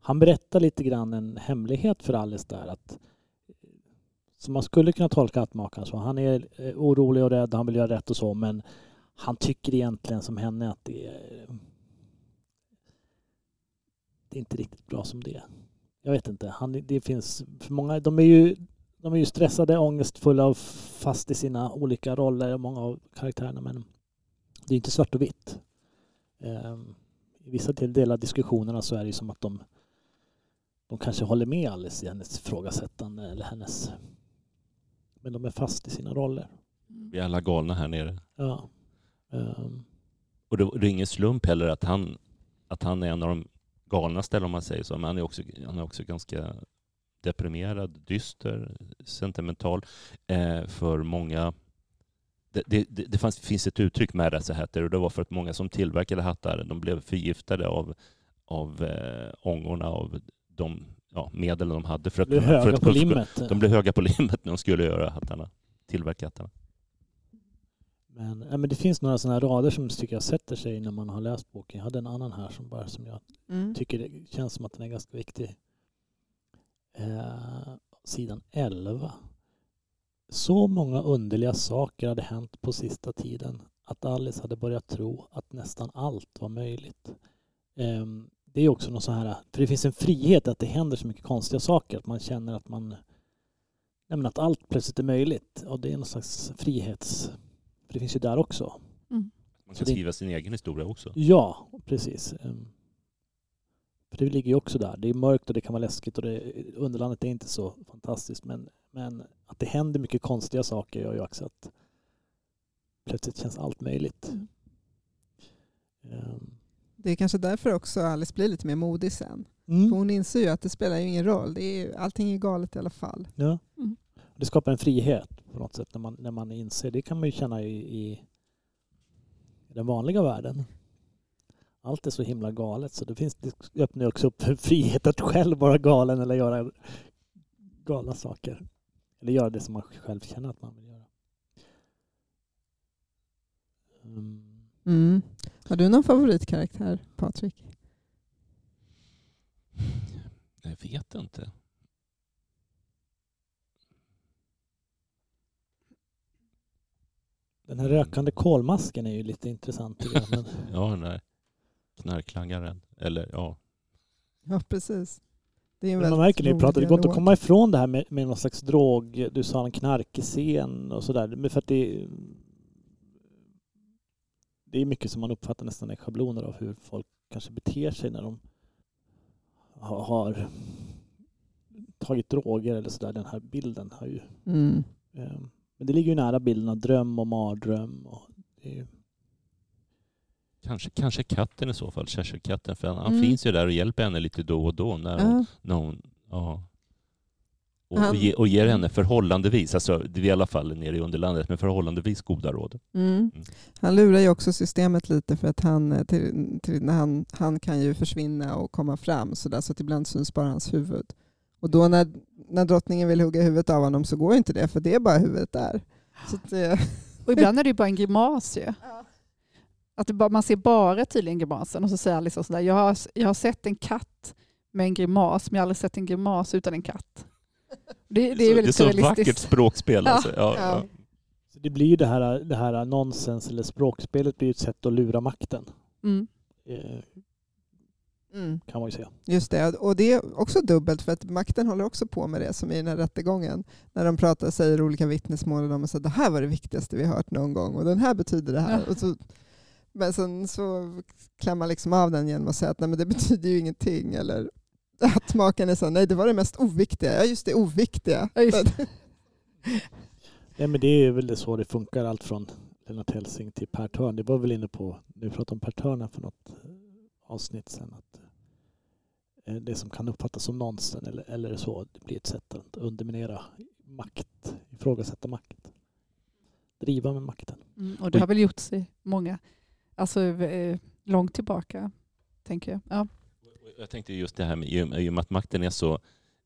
han berättar lite grann en hemlighet för Alice där. Att, eh, så man skulle kunna tolka attmakaren så. Han är eh, orolig och rädd, han vill göra rätt och så, men han tycker egentligen som henne att det är, det är inte riktigt bra som det är. Jag vet inte. Han, det finns för många, de är ju de är ju stressade, ångestfulla och fast i sina olika roller, många av karaktärerna, men det är inte svart och vitt. Ehm, I vissa delar av diskussionerna så är det ju som att de, de kanske håller med Alice i hennes frågasättande eller hennes... Men de är fast i sina roller. Vi är alla galna här nere. Ja. Ehm, Och det, det är ingen slump heller att han, att han är en av de galnaste, om man säger så. Men han är också, han är också ganska deprimerad, dyster, sentimental. Eh, för många... Det, det, det, det fanns, finns ett uttryck med dessa hattar och det var för att många som tillverkade hattar de blev förgiftade av, av eh, ångorna av de ja, medel de hade för att, blev kunna- för höga att på kunna- limmet. De blev höga på limmet när de skulle göra hattarna, tillverka hattarna. Men, ja, men det finns några sådana rader som tycker jag sätter sig när man har läst boken. Jag hade en annan här som bara som jag Mm. tycker det känns som att den är ganska viktig. Eh, sidan 11. Så många underliga saker hade hänt på sista tiden att Alice hade börjat tro att nästan allt var möjligt. Eh, det är också något så här, för det finns en frihet att det händer så mycket konstiga saker, att man känner att man nej men att allt plötsligt är möjligt. Och det är någon slags frihets... För det finns ju där också. Man Så kan det- skriva sin egen historia också. Ja, precis. För det ligger ju också där. Det är mörkt och det kan vara läskigt och det, underlandet är inte så fantastiskt. Men, men att det händer mycket konstiga saker gör ju också att plötsligt känns allt möjligt. Mm. Ehm, Det är kanske därför också Alice blir lite mer modig sen. För Mm. hon inser ju att det spelar ju ingen roll. Det är, ju- allting är galet i alla fall. Ja. Mm. Det skapar en frihet på något sätt när man, när man inser. Det kan man ju känna i, i den vanliga världen. Allt är så himla galet så det, finns, det öppnar också upp för frihet att själv vara galen eller göra galna saker. Eller göra det som man själv känner att man vill göra. Mm. Mm. Har du någon favoritkaraktär, Patrik? Jag vet inte. Den här rökande kolmasken är ju lite intressant. Ja, där knarklangaren. Eller ja, Ja, precis. Det är en Men man väldigt märker när vi rolig pratar, det går inte att komma ifrån det här med, med någon slags drog, du sa en knarkescen och sådär. Men för att det, det är mycket som man uppfattar nästan är schabloner av hur folk kanske beter sig när de ha- har tagit droger eller sådär. Den här bilden har ju... Mm. eh, Men det ligger ju nära bilden av dröm och mardröm. Och det är ju, kanske, kanske katten i så fall, Cheshire-katten. För han, han Mm. finns ju där och hjälper henne lite då och då. När hon, Ja. när hon, ja. och, Han- och, ge, och ger henne förhållandevis, alltså det är i alla fall nere i underlandet, men förhållandevis goda råd. Mm. Mm. Han lurar ju också systemet lite för att han, eh, till, till, när han, han kan ju försvinna och komma fram så, där, så att ibland syns bara hans huvud. Och då när, när drottningen vill hugga huvudet av honom så går inte det för det är bara huvudet där. Så att, eh, Och ibland är det ju bara en grimas ju. Att bara, man ser bara tydligen grimasen och så säger Alice sådär, jag har, jag har sett en katt med en grimas men jag har aldrig sett en grimas utan en katt. Det, det är så, väldigt det är så vackert språkspel. Alltså. Ja, Ja. ja. så det blir ju det här, det här nonsens eller språkspelet blir ett sätt att lura makten. Mm. Eh, Mm. kan man ju säga. Just det, och det är också dubbelt för att makten håller också på med det som i den här rättegången. När de pratar, säger olika vittnesmål och de säger det här var det viktigaste vi hört någon gång och den här betyder det här. Ja. Och så, men sen så klämmer man liksom av den genom att säga att nej, men det betyder ju ingenting. Eller att maken är så nej det var det mest oviktiga. Ja just det, oviktiga. Ja, just Nej, men det är väl så det funkar, allt från Lennart Hellsing till Per Törn. Det var väl inne på, vi pratade om Per Törn för något eh, avsnitt sen, att eh, det som kan uppfattas som nonsens eller, eller så, det blir ett sätt att underminera makt, ifrågasätta makt. Driva med makten. Mm, och det har väl gjorts i många, alltså eh, långt tillbaka, tänker jag. Ja. Jag tänkte just det här med, med- i och med att makten är så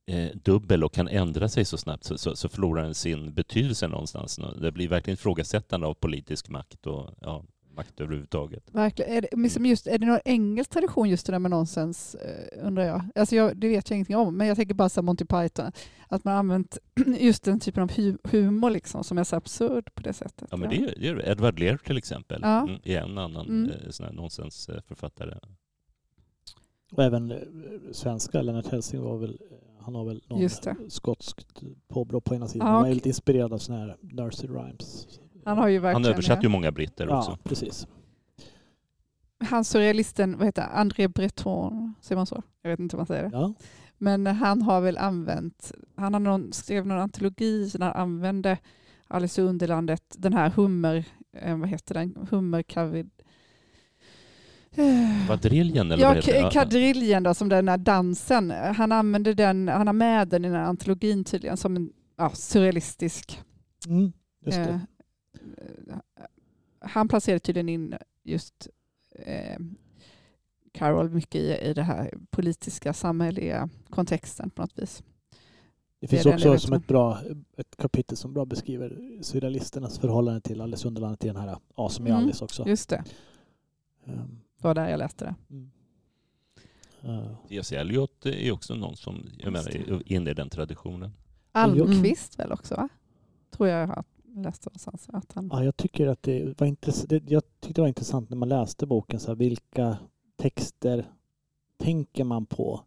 eh, dubbel och kan ändra sig så snabbt så, så, så förlorar den sin betydelse någonstans. Det blir verkligen ifrågasättande av politisk makt och ja, makt överhuvudtaget. Verkligen. Är det, liksom just, är det någon engelsk tradition just det där med nonsens, eh, undrar jag? Alltså jag? Det vet jag ingenting om, men jag tänker bara så Monty Python, att man har använt just den typen av hu- humor liksom, som är så absurd på det sättet. Ja, men det är, det Edward Lear till exempel, Ja. mm, är en annan Mm. eh, sån här nonsensförfattare. Och även eh, svenska, Lennart Hellsing var väl, han har väl någon det. skotskt påbrå på ena sidan. Ja, Han är lite inspirerad av sådana här nursery rhymes. Han har ju verkligen... Han översatte ju många britter Ja, också. precis. Han surrealisten, vad heter han? André Breton, säger man så? Jag vet inte om man säger det. Ja. Men han har väl använt, han har någon, skrev någon antologi när han använde Alice i Underlandet, den här hummer, eh, vad heter den, hummerkavid... Eh, Vadriljen eller Ja, vad heter det? kadriljen då, som den här dansen. Han använde den, han har med den i den här antologin tydligen som en ja, surrealistisk. Mm, just det. eh, han placerade tydligen in just eh, Carol mycket i, i det här politiska, samhälleliga kontexten på något vis. Det Det finns också som om. ett bra ett kapitel som bra beskriver surrealisternas förhållande till Alice i Underlandet i den här A som är Mm, Alice också. Just det, Ehm, det var där jag läste det. mm. Eh, T.S. Eliot är också någon som jag Just menar, är inne i den traditionen. Almqvist väl också va? Tror jag jag har läst någonstans. Att han, Ja, jag tycker att det var. Det, jag tyckte det var intressant när man läste boken. Så här, vilka texter tänker man på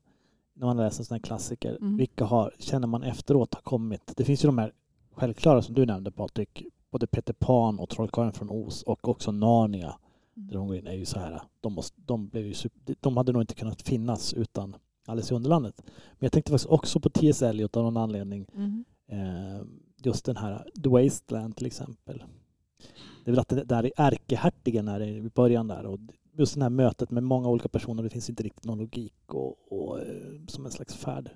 när man läser sådana här klassiker? Mm. Vilka har, känner man efteråt har kommit? Det finns ju de här självklara som du nämnde Patrik. Både Peter Pan och Trollkarlen från Oz och också Narnia. Där de går in är ju så här. De, måste, de, blev ju super, de hade nog inte kunnat finnas utan Alice i Underlandet. Men jag tänkte faktiskt också på T.S. Eliot av någon anledning. Mm. Eh, just den här The Wasteland till exempel. Det är väl att det där är ärkehertigen är i början där och just det här mötet med många olika personer, det finns inte riktigt någon logik och, och eh, som en slags färd.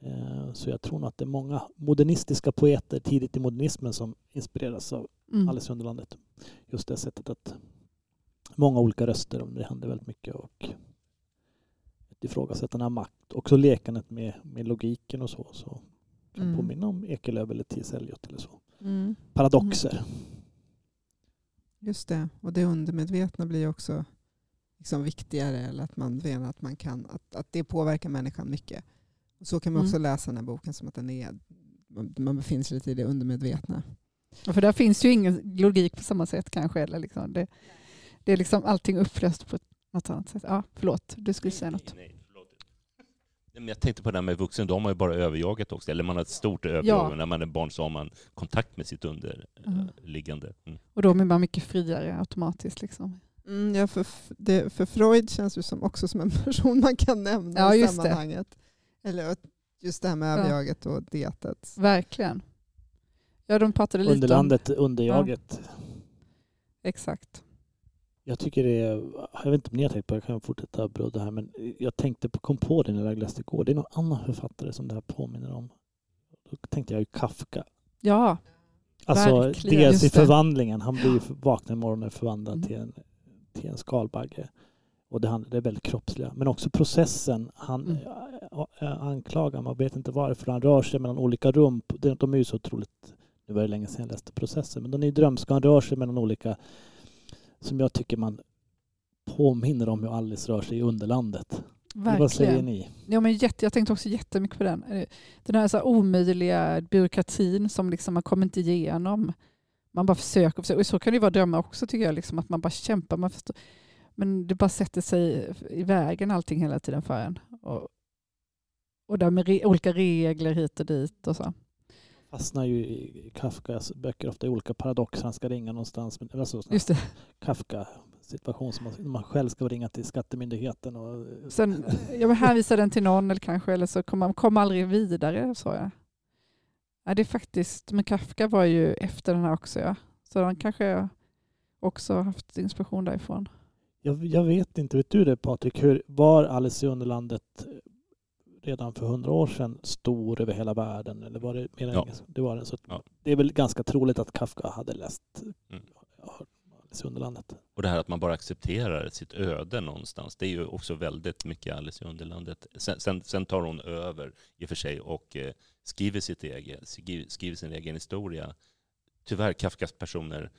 Eh, så jag tror nog att det är många modernistiska poeter tidigt i modernismen som inspireras av Mm. Alice i Underlandet. Just det sättet att många olika röster, om det händer väldigt mycket och ett ifrågasättande av makt. Också lekandet med, med logiken och så. så kan Mm. påminna om Ekelöf eller T.S. Eliot eller så. Mm. Paradoxer. Just det, och det undermedvetna blir också liksom viktigare. Eller att man menar att, man kan, att, att det påverkar människan mycket. Och så kan man Mm. också läsa den här boken som att den är, man- befinner sig lite i det undermedvetna. Ja, För där finns ju ingen logik på samma sätt kanske. Eller liksom. det, det är liksom allting upplöst på ett något annat sätt. Ja, förlåt, du skulle säga något. Nej, men Jag tänkte på det här med vuxen, de har ju bara överjaget också. Eller man har ett stort överjag. Ja. När man är barn så har man kontakt med sitt underliggande. Mm. Och då är man mycket friare automatiskt. Liksom. Mm, ja, för, det, för Freud känns ju som, också som en person man kan nämna Ja, i just det. sammanhanget. Eller just det här med Ja. överjaget och dietet. Verkligen. Ja, de pratade lite om... Underlandet, underjaget. Exakt. Jag tycker det är, jag vet inte om ni har tänkt på det, jag kan fortsätta brodda här, men jag tänkte på, kom på det när jag läste igår. Det är någon annan författare som det här påminner om. Då tänkte jag ju Kafka. Ja, Alltså Verkligen, dels just i förvandlingen. Han blir ju vaknar en morgon och är förvandlad Mm. till, en, till en skalbagge. Och det, handlar- det är väldigt kroppsliga. Men också processen. Han Mm. mm. anklagar, man vet inte varför. Han rör sig mellan olika rum. De, de är ju så otroligt, nu var det länge sedan jag läste processen, men de är ju drömska. Han rör sig mellan olika, som jag tycker man påminner om hur Alice rör sig i underlandet. Vad säger verkligen. ni? Ja, men jätte, jag tänkte också jättemycket på den. Eh, Den här så här omöjliga byråkratin som liksom man kommer inte igenom. Man bara försöker. försöker. Och så kan det ju vara drömmar också tycker jag. Liksom, att man bara kämpar. Man, förstår. Men det bara sätter sig i vägen allting hela tiden för en. Och, och där med re, olika regler hit och dit och så. Fastnar ju i Kafkas böcker ofta i olika paradoxer. Han ska ringa någonstans. Men, alltså, Just det. Kafka situation som man, man själv ska ringa till Skattemyndigheten. Och, Sen, jag vill hänvisa den till någon eller kanske, eller så kommer man kom aldrig vidare, sa jag. Ja, det är faktiskt, men Kafka var ju efter den här också, ja. Så han kanske också haft inspiration därifrån. jag, jag vet inte, vet du det Patrik? Hur, var Alice i Underlandet redan för hundra år sedan stor över hela världen? Eller var det mer än Ja. det var den? Så Ja. Det är väl ganska troligt att Kafka hade läst Mm. Alice i Underlandet. Och det här att man bara accepterar sitt öde någonstans, det är ju också väldigt mycket Alice i Underlandet. Sen, sen, sen tar hon över i och för sig och eh, skriver, sitt eget, skriver, sin egen historia. Tyvärr, Kafkas personer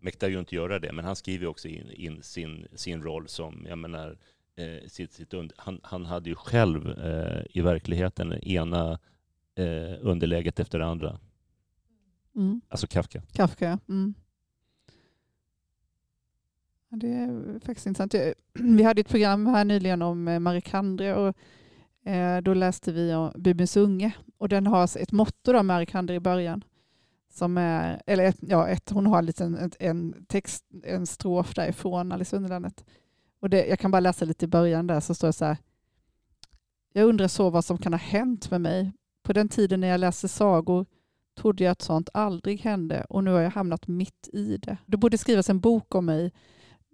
mäktar ju inte göra det, men han skriver också in, in sin, sin roll som, jag menar, eh, sitt, sitt und- han, han hade ju själv eh, i verkligheten ena eh, underläget efter det andra. Mm. Alltså Kafka. Kafka. Mm. Ja, Det är faktiskt intressant. Vi hade ett program här nyligen om eh, Marie Kandre och eh, då läste vi om Bibelns unge och den har ett motto då, Marie Kandre i början. Som är, eller ett, ja, ett, hon har en, liten, en, text, en strof därifrån Alice Underlandet. Och det, jag kan bara läsa lite i början där så står det så här. Jag undrar så vad som kan ha hänt med mig. På den tiden när jag läste sagor trodde jag att sånt aldrig hände och nu har jag hamnat mitt i det. Det borde skrivas en bok om mig,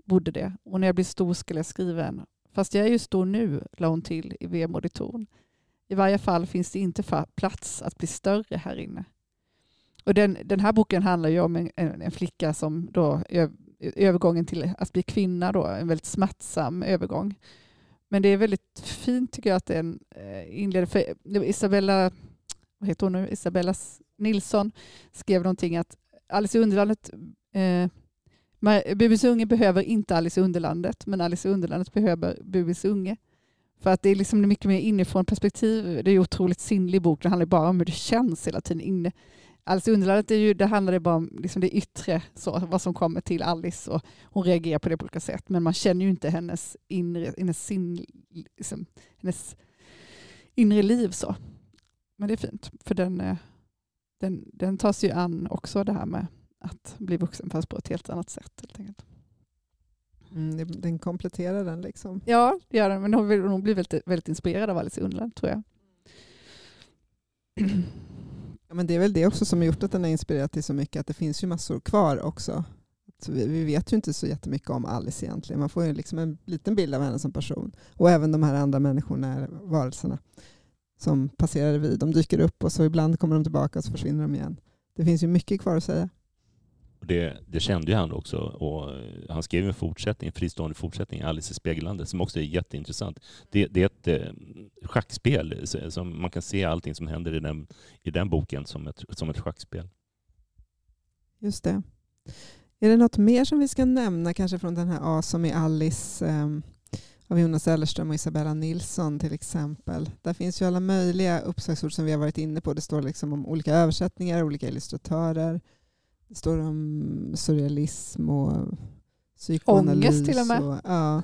borde det. Och när jag blir stor skulle jag skriva en. Fast jag är ju stor nu, la hon till i vemodig ton. I varje fall finns det inte plats att bli större här inne. Och den, den här boken handlar ju om en, en, en flicka som då Eh, övergången till att bli kvinna då, en väldigt smärtsam övergång. Men det är väldigt fint tycker jag att den eh, inleder, för eh, Isabella, vad heter hon nu, Isabella Nilsson skrev någonting att Alice i Underlandet eh, Bubis unge behöver inte Alice i Underlandet, men Alice i Underlandet behöver Bubis unge. För att det är liksom mycket mer inifrån perspektiv. Det är otroligt sinnlig bok. Det handlar bara om hur det känns hela tiden inne. Alice i Underlandet är ju, det handlar det bara om liksom det yttre, så, vad som kommer till Alice och hon reagerar på det på olika sätt. Men man känner ju inte hennes inre, hennes, sin, liksom, hennes inre liv så. Men det är fint, för den, eh, den, den tar sig ju an också det här med att bli vuxen fast på ett helt annat sätt. Helt enkelt. Mm, den kompletterar den liksom. Ja, det gör den. Men hon, hon blir väldigt, väldigt inspirerad av Alice i Underlandet tror jag. Ja, men det är väl det också som har gjort att den har inspirerat till så mycket, att det finns ju massor kvar också. Så vi, vi vet ju inte så jättemycket om Alice egentligen. Man får ju liksom en liten bild av henne som person. Och även de här andra människorna, varelserna, som passerar vid, De dyker upp och så ibland kommer de tillbaka och så försvinner de igen. Det finns ju mycket kvar att säga. Det, det kände ju han också. Och eh, han skrev en fortsättning, en fristående fortsättning, Alice i Spegellandet, som också är jätteintressant. Det, det är ett eh, schackspel, eh, så- som man kan se allting som händer i den, i den boken som ett, som ett schackspel. Just det. Är det något mer som vi ska nämna kanske från den här A som i Alice eh, av Jonas Ellerström och Isabella Nilsson till exempel. Där finns ju alla möjliga uppslagsord som vi har varit inne på. Det står liksom om olika översättningar, olika illustratörer. Det står om surrealism och psykoanalys. Ångest till och med. ja,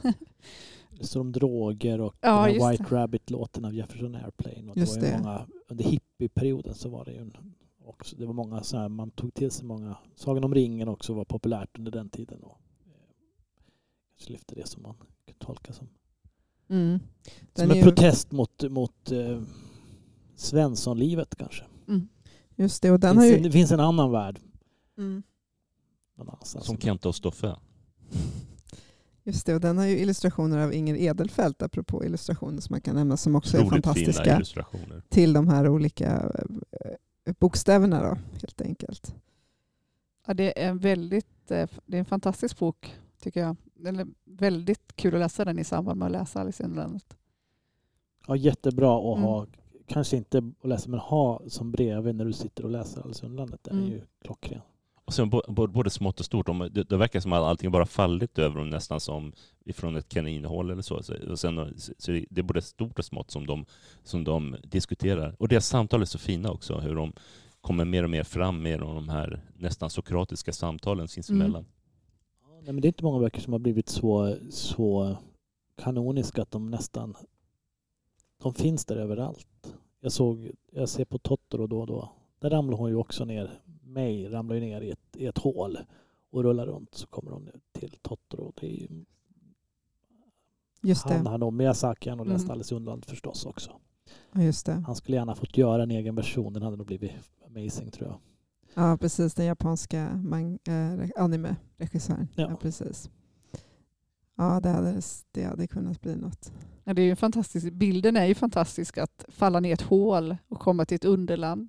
Det står om droger och Ja, den här White Rabbit-låten av Jefferson Airplane. Och Just det var ju det. många, under hippieperioden så var det ju en, också, det var många så här, man tog till sig många, Sagan om ringen också var populärt under den tiden. Och, eh, kanske lyfte det som man kan tolka som. mm. Som en ju- protest mot, mot eh, Svenssonlivet kanske. Just det, och den det, har finns ju... en, det finns en annan värld Mm. Som Kenta och Stoffe. Just det, och den har ju illustrationer av Inger Edelfelt, apropå illustrationer som man kan nämna, som också är Otroligt fina fantastiska illustrationer. till de här olika eh, bokstäverna då, helt enkelt. Ja, det är en väldigt, eh, det är en fantastisk bok tycker jag. Den är väldigt kul att läsa den i samband med att läsa Alice i Underlandet. Ja, jättebra att Mm. ha, kanske inte att läsa, men ha som bredvid när du sitter och läser Alice i Underlandet. Den Mm. är ju klockren. Alltså, och sen både smått och stort. De, det, det verkar som att allting bara fallit över dem nästan som ifrån ett kaninhål eller så. så, och sen, så det är både stort och smått som de, som de diskuterar. Och deras samtal är så fina också, hur de kommer mer och mer fram med de här nästan sokratiska samtalen sinsemellan. Mm. Nej, men det är inte många böcker som har blivit så, så kanoniska att de nästan de finns där överallt. Jag, såg, jag ser på Totoro då och då. Där ramlar hon ju också ner. May ramlar ju ner i ett, i ett hål och rullar runt så kommer hon till Totoro. Det är ju, Just det. han har nog Miyazaki han har läst Mm. Alice i Underlandet förstås också. Just det. Han skulle gärna fått göra en egen version. Den hade nog blivit amazing tror jag. Ja, precis. Den japanska eh, anime-regissören. Ja. Ja. precis. Ja, det hade, det hade kunnat bli något. Ja, det är ju fantastiskt. Bilden är ju fantastisk att falla ner i ett hål och komma till ett underland.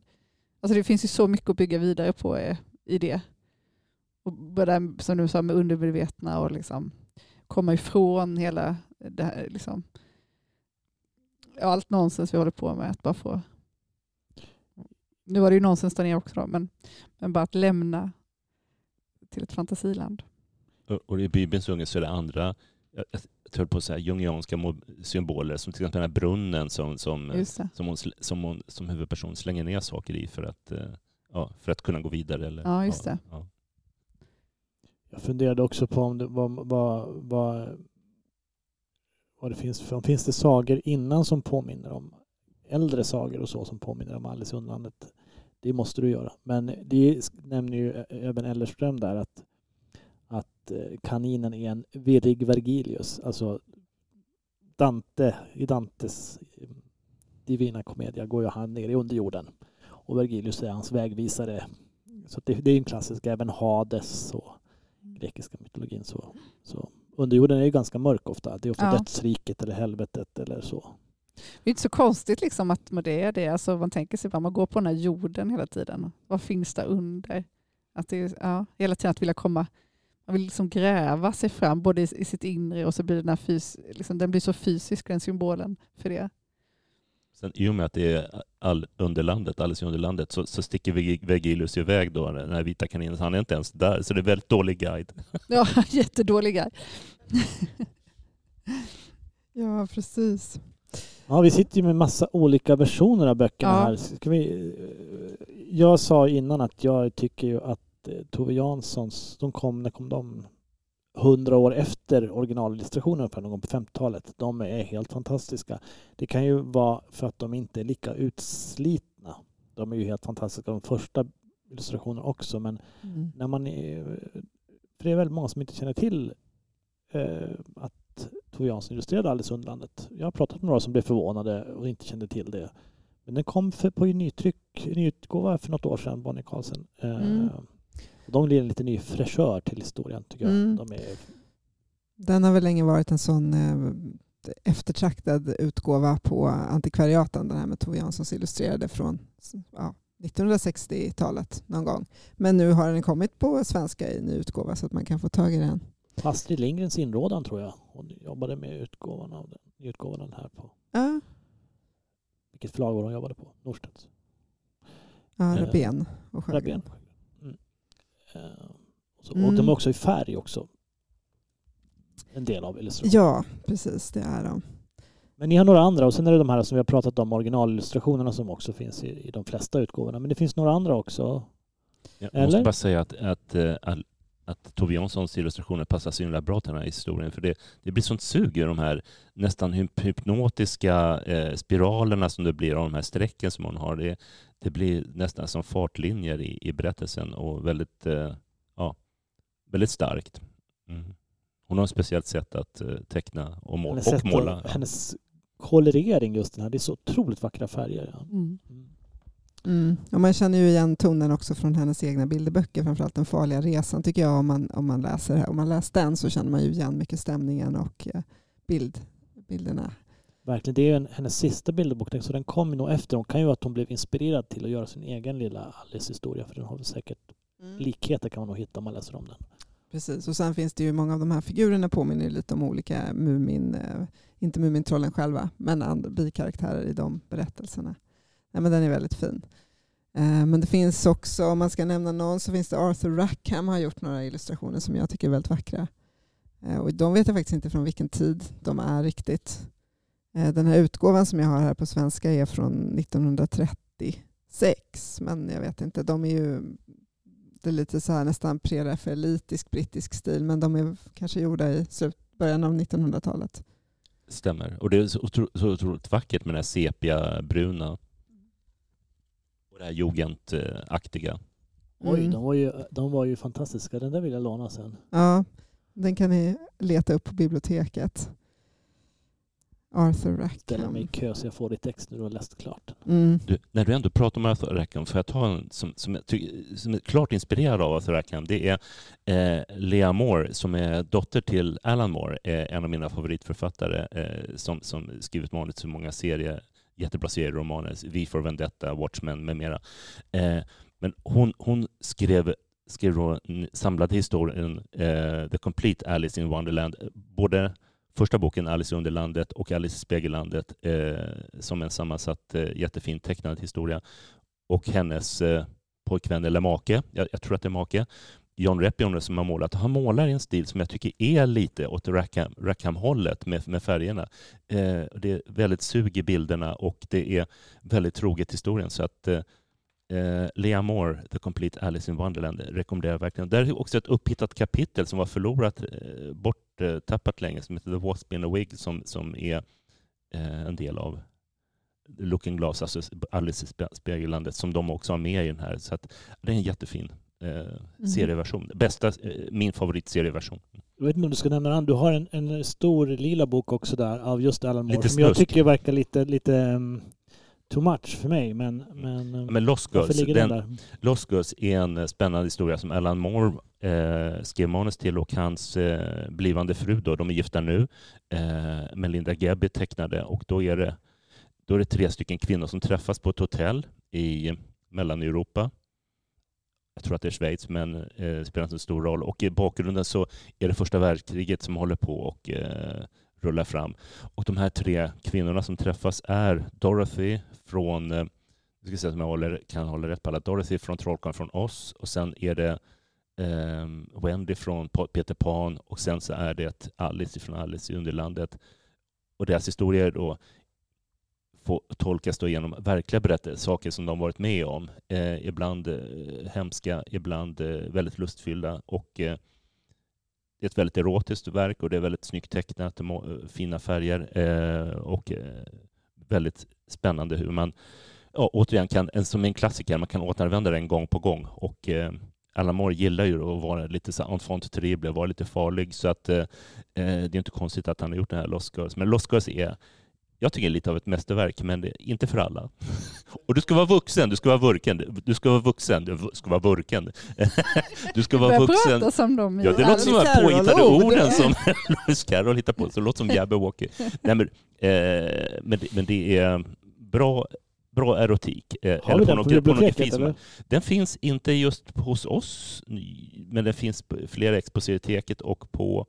Alltså det finns ju så mycket att bygga vidare på eh, i det. Och börja, som du sa med undermedvetna och liksom komma ifrån hela det här, liksom, allt nonsens vi håller på med. Att bara få, nu var det ju nonsens där nere också då, men, men bara att lämna till ett fantasiland. Och- Och i Bibelns unge så är det andra, jag höll på att säga jungianska symboler, som till exempel den här brunnen som, som, det. som, hon, som, hon, som huvudperson slänger ner saker i för att, eh, ja, för att kunna gå vidare. Eller, Ja, just det. Ja. Jag funderade också på om det, vad, vad, vad, vad det finns för, om finns det sagor innan som påminner om äldre sagor och så som påminner om Alice i Underlandet. Det måste du göra. Men det nämner ju även Ellerström där att, att eh, kaninen är en virrig Vergilius. Alltså Dante, i Dantes eh, Divina Commedia går ju han ner i underjorden och Vergilius är hans vägvisare. Så det, det är en klassisk, även Hades och grekiska mytologin så, så underjorden är ju ganska mörk ofta. Det är ofta Ja. dödsriket eller helvetet eller så. Det är inte så konstigt liksom att det är det. Alltså man tänker sig att man går på den här jorden hela tiden. Vad finns där under? Att det ja, hela tiden att vilja komma, man vill liksom gräva sig fram både i, i sitt inre och så blir den, här fys, liksom, den blir så fysisk den symbolen för det. Sen, I och med att det är all underlandet, alldeles i underlandet, så, så sticker Veg- Vergilius iväg då, den här vita kaninen. Så han är inte ens där, så det är väldigt dålig guide. Ja, jättedåliga. Ja, precis. Ja, vi sitter ju med massa olika versioner av böckerna Ja. här. Ska vi, eh, jag sa innan att jag tycker ju att eh, Tove Janssons, de kom, när kom de? Hundra år efter originalillustrationen för någon gång på 50-talet. De är helt fantastiska. Det kan ju vara för att de inte är lika utslitna. De är ju helt fantastiska, de första illustrationerna också, men Mm. när man är, för det är väldigt många som inte känner till eh, att Tove Jansson illustrerade Alice Underlandet. Jag har pratat med några som blev förvånade och inte kände till det. Men den kom för, på nytryck, nyutgåva för något år sedan, Bonnie Carlsen. Eh, Mm. De ger en lite ny fräschör till historien tycker jag. Mm. De är, Den har väl länge varit en sån eh, eftertraktad utgåva på antikvariaten, den här med Tove Janssons illustrerade från ja, 1960-talet någon gång. Men nu har den kommit på svenska i ny utgåva så att man kan få tag i den. Astrid Lindgrens inrådan tror jag. Hon jobbade med utgåvan av den, nyutgåvan av den här på. Ja, Vilket förlag var hon jobbade på? Norstedts. ja Eh, Rabén och Sjögren. Rabén. Eh, och, så, och Mm. de är också i färg också. En del av illustrationen. Ja, precis det är de. Men ni har några andra och sen är det de här som vi har pratat om, originalillustrationerna som också finns i, i de flesta utgåvorna. Men det finns några andra också. Jag Eller? måste bara säga att, att, eh, all- att Tove Janssons illustrationer passar så himla bra till den här historien. För det, det blir sånt sug i de här nästan hyp- hypnotiska eh, spiralerna som det blir av de här strecken som hon har. Det, det blir nästan som fartlinjer i, i berättelsen och väldigt, eh, ja, väldigt starkt. Mm. Hon har ett speciellt sätt att eh, teckna och, må- Hennes, och måla. att, hennes kolorering just den här, det är så otroligt vackra färger. Ja. Mm. Mm. Mm. Och man känner ju igen tonen också från hennes egna bilderböcker, framförallt Den farliga resan tycker jag om man, om man läser det här. Om man läser den så känner man ju igen mycket stämningen och eh, bild, bilderna. Verkligen, det är en, hennes sista bilderbok, så den kom nog efter. Hon kan ju att hon blev inspirerad till att göra sin egen lilla Alice-historia, för den har väl säkert likheter kan man nog hitta om man läser om den. Precis, och sen finns det ju många av de här figurerna påminner ju lite om olika Mumin, eh, inte Mumintrollen själva, men andra bikaraktärer i de berättelserna. Nej, men den är väldigt fin. Eh, men det finns också, om man ska nämna någon, så finns det Arthur Rackham har gjort några illustrationer som jag tycker är väldigt vackra. Eh, och de vet jag faktiskt inte från vilken tid de är riktigt. Eh, den här utgåvan som jag har här på svenska är från 1936, men jag vet inte, de är ju det är lite så här nästan prerafaelitisk brittisk stil men de är kanske gjorda i början av 1900-talet. Stämmer. Och det är så, otro, så otroligt vackert med det här sepia-bruna och det här jugendaktiga. Oj, Mm. de var, ju, de var ju fantastiska. Den där vill jag låna sen. Ja, den kan ni leta upp på biblioteket. Arthur Ställa mig i Rackham. kö så jag får ditt ex när du har läst klart den. Mm. Du, när du ändå pratar om Arthur Rackham, får jag ta en som, som, som är klart inspirerad av Arthur Rackham? Det är eh, Lea Moore som är dotter till Alan Moore, eh, en av mina favoritförfattare eh, som, som skrivit manus till många serier, jättebra serieromaner, Vi for Vendetta, Watchmen med mera. Eh, men hon, hon skrev skrev då en samlad historien eh, The Complete Alice in Wonderland. Både första boken Alice i Underlandet och Alice i Spegellandet eh, som en sammansatt eh, jättefin tecknad historia. Och hennes eh, pojkvän eller make, jag, jag tror att det är make, John Repioner som har målat. Han målar i en stil som jag tycker är lite åt Rackham, Rackham-hållet med, med färgerna. Eh, det är väldigt sug i bilderna och det är väldigt troget historien. Så att eh, eh Lea Moore, The Complete Alice in Wonderland, rekommenderar jag verkligen. Där är också ett upphittat kapitel som var förlorat, eh, borttappat länge, som heter The Wasp in a Wig, som, som är eh, en del av Looking Glass, alltså Alice i Spegellandet, som de också har med i den här. Så att, det är en jättefin eh, serieversion. Bästa, eh, min favoritserieversion. Jag vet inte om du ska nämna den. Du har en, en stor lila bok också där av just Alan Moore Lite som jag snusk. tycker verkar lite, lite um, too much för mig. Men, men, um, Men Lost varför Girls, ligger den, den, där? Lost Girls är en eh, spännande historia som Alan Moore eh, skrev manus till och hans eh, blivande fru, då, de är gifta nu, eh, Melinda Gebby tecknade och då är, det, då är det tre stycken kvinnor som träffas på ett hotell i Mellaneuropa. Jag tror att det är Schweiz, men eh, spelar inte en stor roll. Och i bakgrunden så är det första världskriget som håller på och eh, rullar fram. Och de här tre kvinnorna som träffas är Dorothy från eh, jag ska säga om jag håller, kan hålla rätt på alla. Dorothy från Trollkarlen från oss och sen är det eh, Wendy från Peter Pan och sen så är det Alice från Alice i Underlandet. Och deras historier då får tolkas då genom verkliga berättelser, saker som de varit med om. Eh, ibland eh, hemska, ibland eh, väldigt lustfyllda och eh, det är ett väldigt erotiskt verk och det är väldigt snyggt tecknat, fina färger eh, och eh, väldigt spännande hur man ja, återigen, kan, som en klassiker, man kan återanvända den gång på gång. Och eh, Alan Moore gillar ju att vara lite så enfant terrible, vara lite farlig, så att eh, eh, det är inte konstigt att han har gjort den här Lost Girls. Men Lost Girls är, jag tycker lite av ett mästerverk, men det är inte för alla. Och du ska vara vuxen, du ska vara vurken, du ska vara vuxen, du ska vara vurken. Du ska vara vuxen. prata som de Ja, det låter som de här påhittade ord. orden som Lewis Carroll hittar på. Så det låter som Jabberwocky. Nej, men, eh, men, det, men det är bra, bra erotik. Eh, Har biblioteket pornografi som- eller? Den finns inte just hos oss, men den finns på flera ex på Serieteket och på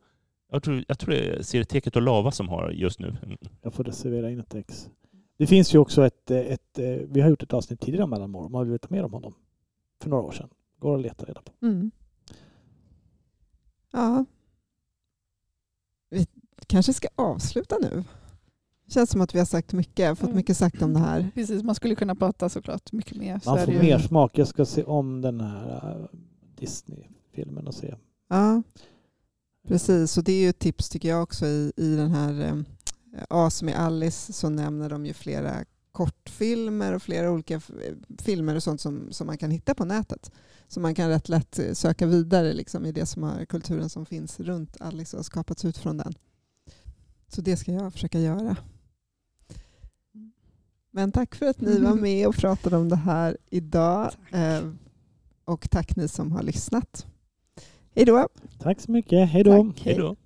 jag tror, jag tror det är Serieteket och Lava som har just nu. Mm. Jag får reservera in ett ex. Det finns ju också ett, eh, ett, eh, vi har gjort ett avsnitt tidigare om Alan Moore. Man vill veta mer om honom. För några år sedan. Går att leta reda på. Mm. Ja. Vi kanske ska avsluta nu. Det känns som att vi har sagt mycket, fått Mm. mycket sagt om det här. Precis, man skulle kunna prata såklart mycket mer. Så Man får mer smak. Jag ska se om den här eh, Disney-filmen och se. Ja, precis. Och det är ju ett tips tycker jag också i, i den här eh, A som är Alice så nämner de ju flera kortfilmer och flera olika filmer och sånt som, som man kan hitta på nätet. Så man kan rätt lätt eh, söka vidare liksom, i det som har, kulturen som finns runt Alice och har skapats ut från den. Så det ska jag försöka göra. Men tack för att ni var med och pratade om det här idag. Eh, och tack ni som har lyssnat. Hej då. Tack så mycket. Hej då. Tack, hej. Hej då.